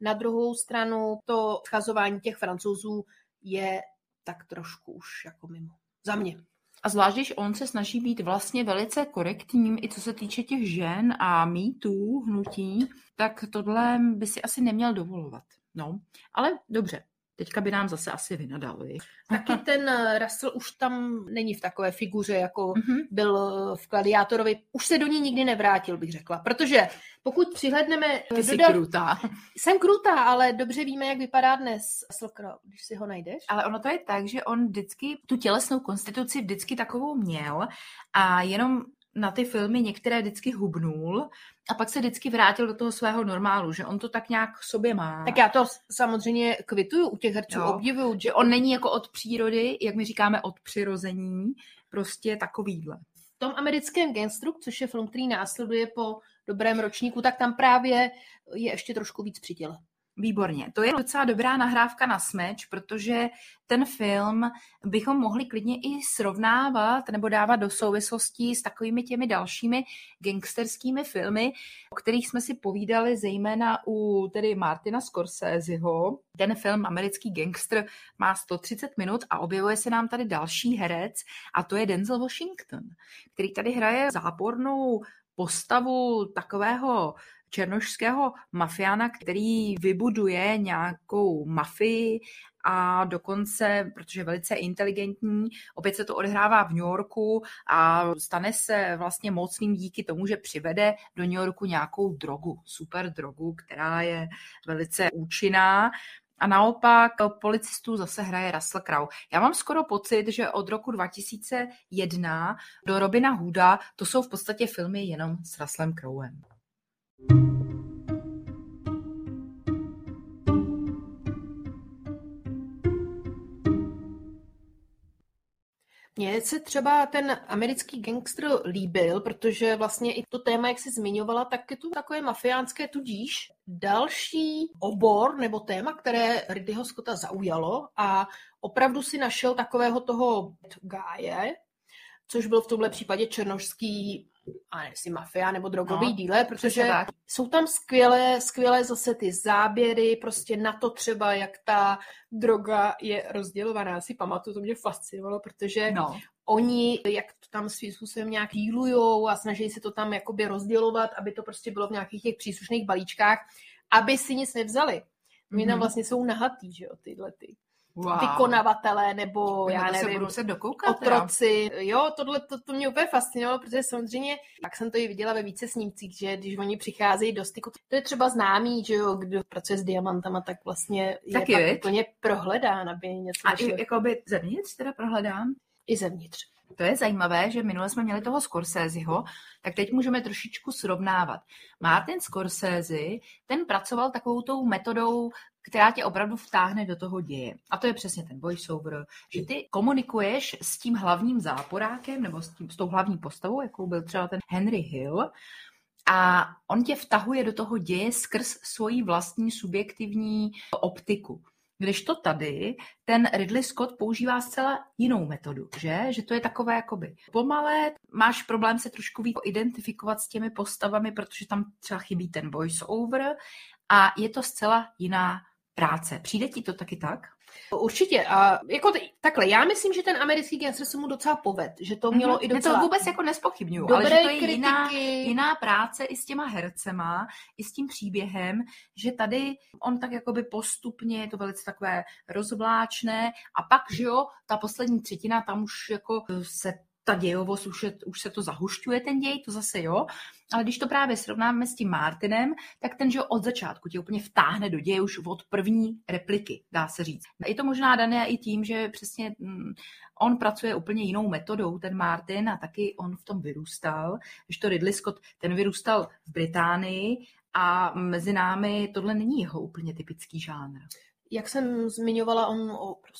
Na druhou stranu to schazování těch francouzů je tak trošku už jako mimo. Za mě. A zvlášť, když on se snaží být vlastně velice korektním, i co se týče těch žen a mýtů, hnutí, tak tohle by si asi neměl dovolovat. No, ale dobře, teďka by nám zase asi vynadal, viď? Taky ten eh, Russell už tam není v takové figuře, jako Mhm. byl eh, v Gladiátorovi. Už se do ní nikdy nevrátil, bych řekla. Protože pokud přihledneme... Ty jsi dodat- krutá. Jsem krutá, ale dobře víme, jak vypadá dnes Russell Crowe, když si ho najdeš. Ale ono to je tak, že on vždycky tu tělesnou konstituci vždycky takovou měl a jenom na ty filmy některé vždycky hubnul a pak se vždycky vrátil do toho svého normálu, že on to tak nějak v sobě má. Tak já to samozřejmě kvituju u těch herců, obdivuju. že on není jako od přírody, jak my říkáme od přirození, prostě takovýhle. v tom americkém Gangstru, což je film, který následuje po dobrém ročníku, tak tam právě je ještě trošku víc při těle. Výborně. To je docela dobrá nahrávka na smeč, protože ten film bychom mohli klidně i srovnávat nebo dávat do souvislostí s takovými těmi dalšími gangsterskými filmy, o kterých jsme si povídali zejména u tedy Martina Scorseseho. Ten film Americký gangster má 130 minut a objevuje se nám tady další herec a to je Denzel Washington, který tady hraje zápornou postavu takového černošského mafiána, který vybuduje nějakou mafii a dokonce, protože velice inteligentní, opět se to odehrává v New Yorku a stane se vlastně mocným díky tomu, že přivede do New Yorku nějakou drogu, super drogu, která je velice účinná. A naopak policistů zase hraje Russell Crowe. Já mám skoro pocit, že od roku 2001 do Robina Hooda to jsou v podstatě filmy jenom s Russellem Crowem. Mně se třeba ten americký gangster líbil, protože vlastně i to téma, jak jsi zmiňovala, tak je to takové mafiánské tudíž. Další obor nebo téma, které Ridleyho Scotta zaujalo a opravdu si našel takového toho gáje, což byl v tomhle případě černožský a ne, jestli mafia nebo drogový no, díle, protože jsou tam skvělé, skvělé zase ty záběry, prostě na to třeba, jak ta droga je rozdělovaná. Já si pamatuju, to mě fascinovalo, protože no. oni, jak to tam svým způsobem nějak jílujou a snaží se to tam jakoby rozdělovat, aby to prostě bylo v nějakých těch příslušných balíčkách, aby si nic nevzali. Oni mm-hmm. tam vlastně jsou nahatý, že jo, tyhle ty wow. vykonavatelé nebo já nevím, se dokoukat, otroci. Teda. Jo, tohle to, to mě úplně fascinovalo, protože samozřejmě, tak jsem to i viděla ve více snímcích, že když oni přicházejí do styku, to je třeba známý, že jo, kdo pracuje s diamantama, tak vlastně je Taky, pak úplně prohledán, aby něco A i jakoby zevnitř teda prohledán? I zevnitř. To je zajímavé, že minule jsme měli toho Scorseseho, tak teď můžeme trošičku srovnávat. Martin Scorsese, ten pracoval takovou tou metodou která tě opravdu vtáhne do toho děje. A to je přesně ten voiceover, že ty komunikuješ s tím hlavním záporákem nebo s, tím, s tou hlavní postavou, jakou byl třeba ten Henry Hill, a on tě vtahuje do toho děje skrz svoji vlastní subjektivní optiku. Když to tady, ten Ridley Scott používá zcela jinou metodu, že? Že to je takové jakoby pomalé, máš problém se trošku víc identifikovat s těmi postavami, protože tam třeba chybí ten voice over a je to zcela jiná práce. Přijde ti to taky tak? Určitě. A jako t- takhle, já myslím, že ten americký gangster se mu docela poved, že to mělo mm-hmm. i docela... Já to vůbec jako nespochybnuju, ale že to je jiná, jiná práce i s těma hercema, i s tím příběhem, že tady on tak jakoby postupně, je to velice takové rozvláčné a pak, že jo, ta poslední třetina, tam už jako se ta dějovost, už, je, už se to zahušťuje ten děj, to zase jo, ale když to právě srovnáme s tím Martinem, tak ten, že od začátku tě úplně vtáhne do děje už od první repliky, dá se říct. Je to možná dané i tím, že přesně mm, on pracuje úplně jinou metodou, ten Martin, a taky on v tom vyrůstal. Když to Ridley Scott, ten vyrůstal v Británii a mezi námi tohle není jeho úplně typický žánr jak jsem zmiňovala, on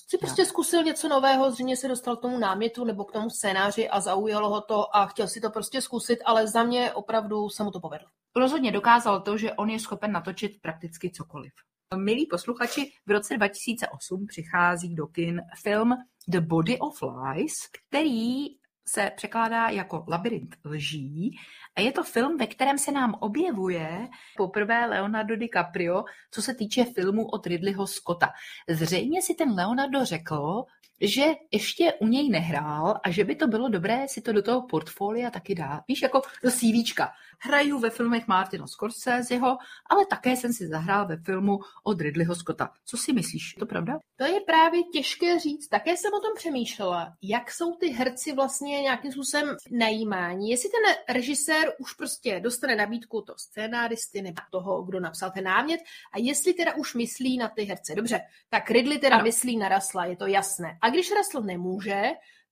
si prostě zkusil něco nového, zřejmě se dostal k tomu námětu nebo k tomu scénáři a zaujalo ho to a chtěl si to prostě zkusit, ale za mě opravdu se mu to povedlo. Rozhodně dokázal to, že on je schopen natočit prakticky cokoliv. Milí posluchači, v roce 2008 přichází do kin film The Body of Lies, který se překládá jako Labyrint lží a je to film, ve kterém se nám objevuje poprvé Leonardo DiCaprio, co se týče filmu od Ridleyho Scotta. Zřejmě si ten Leonardo řekl, že ještě u něj nehrál a že by to bylo dobré si to do toho portfolia taky dát. Víš, jako do CVčka. Hraju ve filmech Martina Scorseseho, ale také jsem si zahrál ve filmu od Ridleyho Scotta. Co si myslíš? Je to pravda? To je právě těžké říct. Také jsem o tom přemýšlela, jak jsou ty herci vlastně nějakým způsobem najímání. Jestli ten režisér už prostě dostane nabídku toho scénáristy nebo toho, kdo napsal ten námět a jestli teda už myslí na ty herce. Dobře, tak Ridley teda ano. myslí na Rasla, je to jasné. A když Russell nemůže,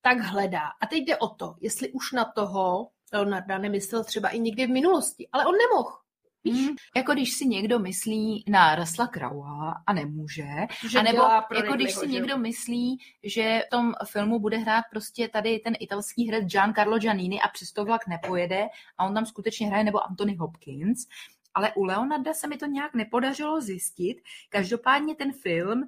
tak hledá. A teď jde o to, jestli už na toho Leonarda nemyslel třeba i někdy v minulosti, ale on nemohl. Víš? Hmm. Jako když si někdo myslí na Rasla Kraua a nemůže, že anebo jako když si někdo myslí, že v tom filmu bude hrát prostě tady ten italský herec Giancarlo Giannini a přesto vlak nepojede a on tam skutečně hraje, nebo Anthony Hopkins, ale u Leonarda se mi to nějak nepodařilo zjistit. Každopádně ten film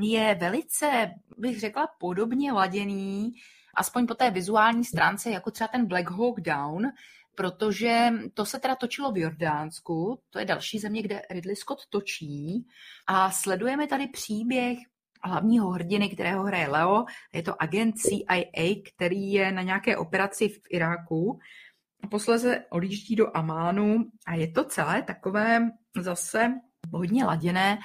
je velice, bych řekla, podobně laděný, aspoň po té vizuální stránce, jako třeba ten Black Hawk Down, protože to se teda točilo v Jordánsku, to je další země, kde Ridley Scott točí a sledujeme tady příběh hlavního hrdiny, kterého hraje Leo. Je to agent CIA, který je na nějaké operaci v Iráku. Posledně odjíždí do Amánu a je to celé takové zase hodně laděné,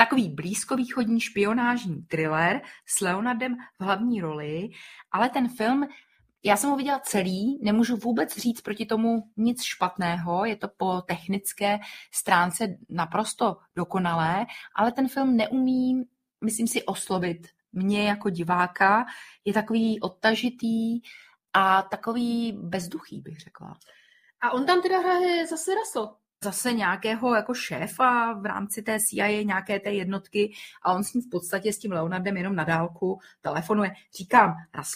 takový blízkovýchodní špionážní thriller s Leonardem v hlavní roli, ale ten film já jsem ho viděla celý, nemůžu vůbec říct proti tomu nic špatného, je to po technické stránce naprosto dokonalé, ale ten film neumí, myslím si, oslovit mě jako diváka. Je takový odtažitý a takový bezduchý, bych řekla. A on tam teda hraje zase Russell zase nějakého jako šéfa v rámci té CIA, nějaké té jednotky a on s ním v podstatě s tím Leonardem jenom na dálku telefonuje. Říkám,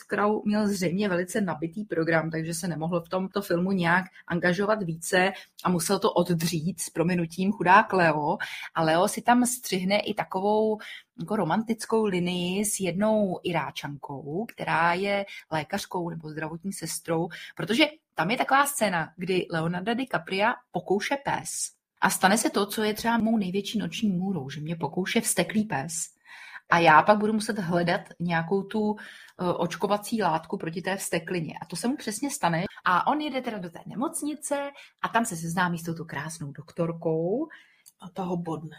Crowe měl zřejmě velice nabitý program, takže se nemohl v tomto filmu nějak angažovat více a musel to oddřít s prominutím chudák Leo a Leo si tam střihne i takovou jako romantickou linii s jednou Iráčankou, která je lékařkou nebo zdravotní sestrou, protože tam je taková scéna, kdy Leonardo DiCaprio pokouše pes a stane se to, co je třeba mou největší noční můrou, že mě pokouše vsteklý pes. A já pak budu muset hledat nějakou tu eh, očkovací látku proti té vsteklině. A to se mu přesně stane. A on jede teda do té nemocnice a tam se seznámí s touto krásnou doktorkou. A toho bodne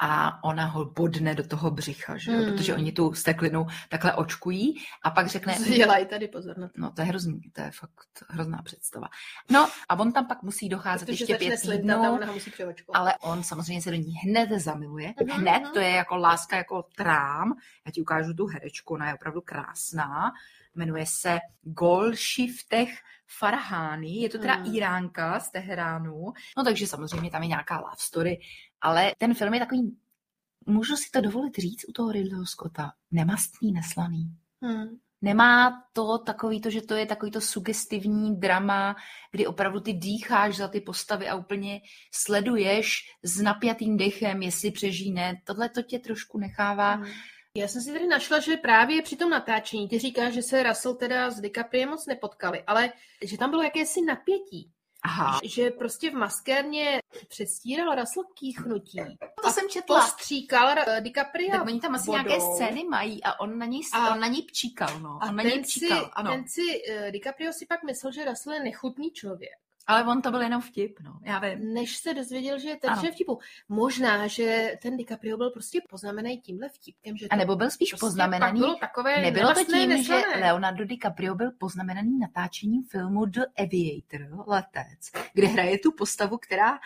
a ona ho bodne do toho břicha, že? Hmm. protože oni tu steklinu takhle očkují a pak řekne... Dělají tady pozor na to. No to je hrozný, to je fakt hrozná představa. No a on tam pak musí docházet protože ještě pět týdnů, ale on samozřejmě se do ní hned zamiluje, uh-huh, hned, to je jako láska jako trám, já ti ukážu tu herečku, ona je opravdu krásná, jmenuje se Golshiftech Farhány, je to teda hmm. Iránka z Teheránu, no takže samozřejmě tam je nějaká love story, ale ten film je takový, můžu si to dovolit říct u toho Ridleyho Scotta, nemastný, neslaný. Hmm. Nemá to takový to, že to je takový to sugestivní drama, kdy opravdu ty dýcháš za ty postavy a úplně sleduješ s napjatým dechem, jestli přežíne. Tohle to tě trošku nechává hmm já jsem si tady našla, že právě při tom natáčení, ty říkáš, že se Russell teda s DiCaprio moc nepotkali, ale že tam bylo jakési napětí. Aha. Že prostě v maskérně předstíral Russell kýchnutí. To jsem četla. Postříkal DiCaprio Tak oni tam asi vodou. nějaké scény mají a on na něj, a, on na něj pčíkal, no. A on na něj pčíkal, si, ano. ten si uh, DiCaprio si pak myslel, že Russell je nechutný člověk. Ale on to byl jenom vtip, no, já vím. Než se dozvěděl, že je takže vtipu. Možná, že ten DiCaprio byl prostě poznamenaný tímhle vtipkem. Že a nebo byl spíš prostě poznamenaný, bylo takové nebylo to tím, neslané. že Leonardo DiCaprio byl poznamenaný natáčením filmu The Aviator, letec, kde hraje tu postavu, která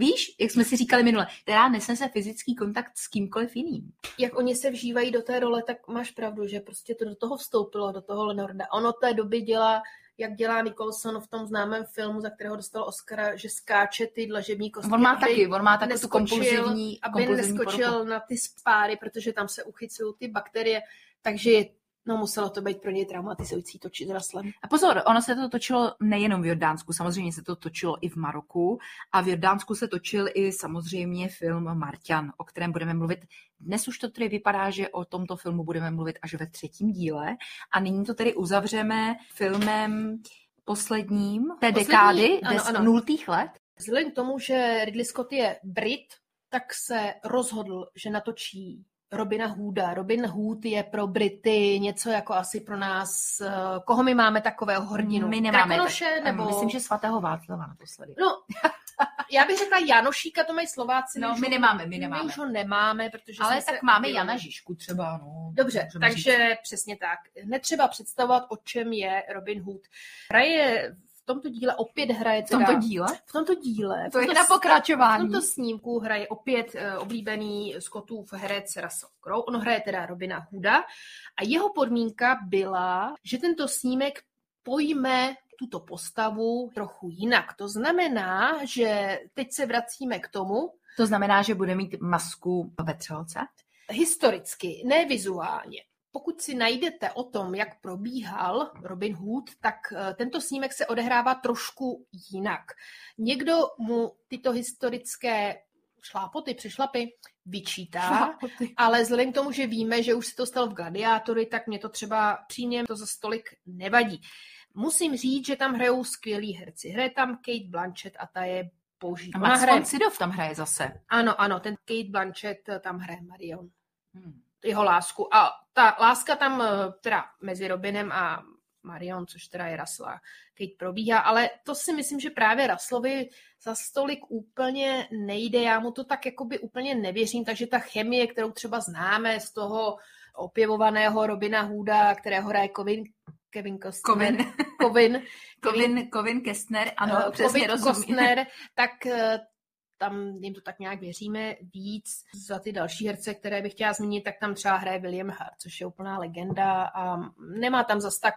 Víš, jak jsme si říkali minule, která nesnese fyzický kontakt s kýmkoliv jiným. Jak oni se vžívají do té role, tak máš pravdu, že prostě to do toho vstoupilo, do toho Leonarda. Ono té doby dělá jak dělá Nicholson v tom známém filmu, za kterého dostal Oscara, že skáče ty dlažební kosti. On má taky, on má takovou tu kompulzivní, aby kompulzivní neskočil poruchu. na ty spáry, protože tam se uchycují ty bakterie, takže je No muselo to být pro něj traumatizující točit Raslem. A pozor, ono se to točilo nejenom v Jordánsku, samozřejmě se to točilo i v Maroku a v Jordánsku se točil i samozřejmě film Marťan, o kterém budeme mluvit. Dnes už to tedy vypadá, že o tomto filmu budeme mluvit až ve třetím díle a nyní to tedy uzavřeme filmem posledním té Poslední, dekády, ano, ano. nultých let. Vzhledem k tomu, že Ridley Scott je Brit, tak se rozhodl, že natočí Robina Hooda. Robin Hood je pro Brity něco jako asi pro nás, eh, koho my máme takového hrdinu? My nemáme. Drakonoše, tak, nebo... Myslím, že svatého Václava naposledy. No, já bych řekla Janošíka, to mají Slováci. No, my nemáme, my nemáme. My už ho nemáme, protože Ale se tak máme objevili. Jana Žižku třeba. No, Dobře, takže přesně tak. Netřeba představovat, o čem je Robin Hood. Hraje tomto díle opět hraje V tomto teda, díle? V tomto díle. v To je tomto na s- pokračování. V tomto snímku hraje opět eh, oblíbený Scottův herec Russell Crowe. On hraje teda Robina Hooda a jeho podmínka byla, že tento snímek pojme tuto postavu trochu jinak. To znamená, že teď se vracíme k tomu, To znamená, že bude mít masku ve třelce? historicky, ne vizuálně. Pokud si najdete o tom, jak probíhal Robin Hood, tak eh, tento snímek se odehrává trošku jinak. Někdo mu tyto historické šlápoty, přešlapy vyčítá, Šlápoty. ale vzhledem k tomu, že víme, že už se to stalo v Gladiátory, tak mě to třeba přímě to za stolik nevadí. Musím říct, že tam hrajou skvělí herci. Hraje tam Kate Blanchett a ta je boží. A Max hraje- von Sydow tam hraje zase. Ano, ano, ten Kate Blanchett tam hraje Marion. Hmm. Jeho lásku. A ta láska tam eh, teda mezi Robinem a Marion, což teda je Rasla, Kate probíhá, ale to si myslím, že právě Raslovi za stolik úplně nejde, já mu to tak jakoby úplně nevěřím, takže ta chemie, kterou třeba známe z toho opěvovaného Robina Hooda, kterého hraje Kovin, Kevin Costner. Kovin. Kovin. Kovin, Kovin Kestner, ano, Eh, přesně Covid rozumím. Kostner, tak eh, tam jim to tak nějak věříme víc. Za ty další herce, které bych chtěla zmínit, tak tam třeba hraje William Hart, což je úplná legenda a nemá tam zas tak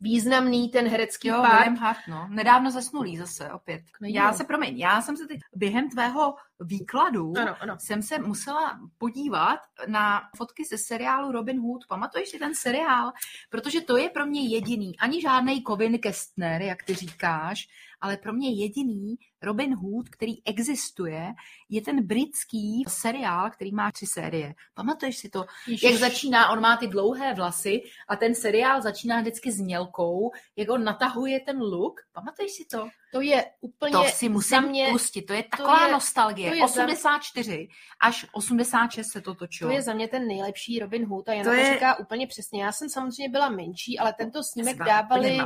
významný ten herecký Jo, pár. William Hart, no. Nedávno zesnulý zase, opět. Nejde. Já se, promiň, já jsem se teď během tvého výkladu Ano, ano. jsem se musela podívat na fotky ze seriálu Robin Hood. Pamatuješ si ten seriál? Protože to je pro mě jediný, ani žádný Kovin Kestner, jak ty říkáš, ale pro mě jediný Robin Hood, který existuje, je ten britský seriál, který má tři série. Pamatuješ si to? Ježiš. Jak začíná, on má ty dlouhé vlasy a ten seriál začíná vždycky s mělkou, jak on natahuje ten look. Pamatuješ si to? To je úplně To si za musím mě, pustit, to je taková je- nostalgie. to je za- 84 až 86 se to točilo. To je za mě ten nejlepší Robin Hood a Jana To to, je- říká úplně přesně. Já jsem samozřejmě byla menší, ale tento snímek dávali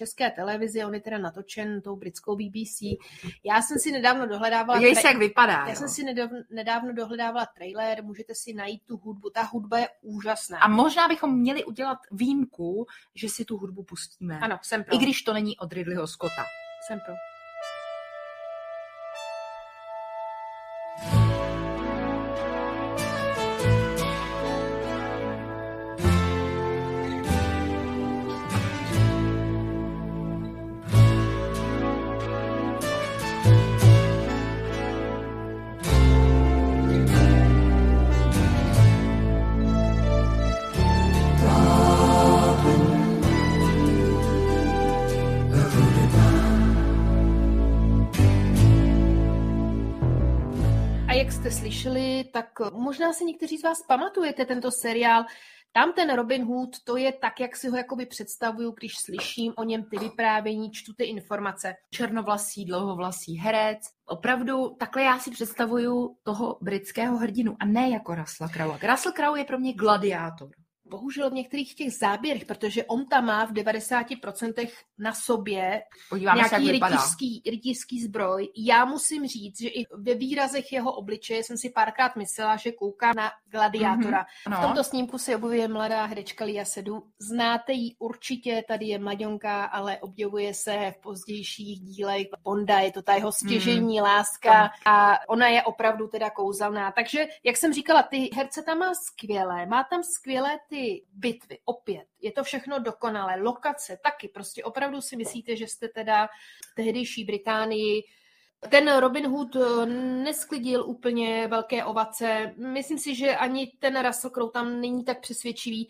české televizi, on je teda natočen tou britskou BBC. Já jsem si nedávno dohledávala... Tra- se, jak vypadá, Já jo. jsem si nedávno, nedávno dohledávala trailer, můžete si najít tu hudbu. Ta hudba je úžasná. A možná bychom měli udělat výjimku, že si tu hudbu pustíme. Ano, jsem pro. I když to není od Ridleyho Scotta. Jsem pro. Tak možná si někteří z vás pamatujete tento seriál. Tam ten Robin Hood, to je tak, jak si ho jakoby představuju, když slyším o něm ty vyprávění, čtu ty informace. Černovlasý, dlouhovlasý herec. Opravdu takhle já si představuju toho britského hrdinu a ne jako Russell Crowe. Russell Crowe je pro mě gladiátor. Bohužel v některých těch záběrech, protože on tam má v 90% na sobě Podíváme se, jak nějaký vypadá. rytířský, rytířský zbroj. Já musím říct, že i ve výrazech jeho obličeje jsem si párkrát myslela, že kouká na gladiátora. Mhm, ano. V tomto snímku se objevuje mladá herečka Lia Sedu. Znáte ji určitě, tady je mladionka, ale objevuje se v pozdějších dílech Bonda, je to ta jeho stěžení láska a ona je opravdu teda kouzelná. Takže, jak jsem říkala, ty herce tam má skvělé, má tam skvělé ty bitvy, opět. Je to všechno dokonalé, lokace taky, prostě opravdu si myslíte, že jste teda v tehdejší Británii ten Robin Hood eh, nesklidil úplně velké ovace. Myslím si, že ani ten Russell Crowe tam není tak přesvědčivý.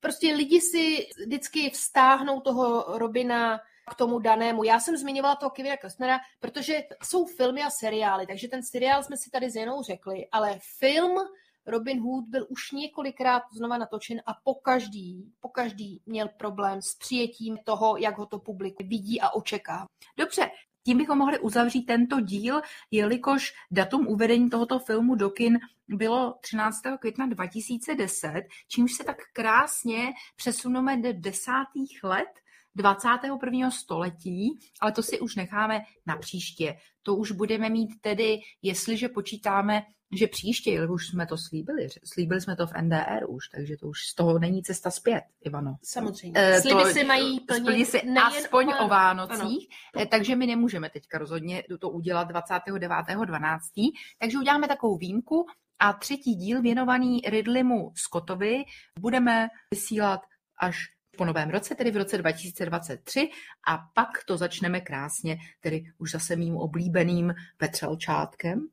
Prostě lidi si vždycky vztáhnou toho Robina k tomu danému. Já jsem zmiňovala toho Kevina Costnera, protože jsou filmy a seriály, takže ten seriál jsme si tady s Jenou řekli, ale film Robin Hood byl už několikrát znova natočen a pokaždý, pokaždý měl problém s přijetím toho, jak ho to publikum vidí a očekává. Dobře, tím bychom mohli uzavřít tento díl, jelikož datum uvedení tohoto filmu do kin bylo 13. května 2010, čímž se tak krásně přesuneme do desátých let 21. století, ale to si už necháme na příště. To už budeme mít tedy, jestliže počítáme, že příště, jelikož už jsme to slíbili, slíbili jsme to v NDR už, takže to už z toho není cesta zpět, Ivano. Samozřejmě. Eh, Sliby se mají plnit splní se nejen aspoň o o Váno- Vánocích, eh, takže my nemůžeme teďka rozhodně to udělat 29.12., takže uděláme takovou výjimku a třetí díl věnovaný Ridleymu Scottovi budeme vysílat až po novém roce, tedy v roce 2023 a pak to začneme krásně, tedy už zase mým oblíbeným Petřelčátkem.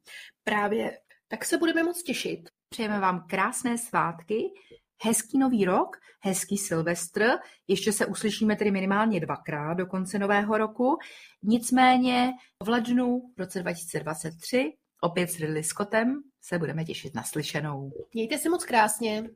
Právě tak se budeme moc těšit. Přejeme vám krásné svátky, hezký nový rok, hezký Silvestr, ještě se uslyšíme tedy minimálně dvakrát do konce nového roku, nicméně v lednu v roce 2023 opět s Ridley Scottem se budeme těšit na slyšenou. Mějte se moc krásně.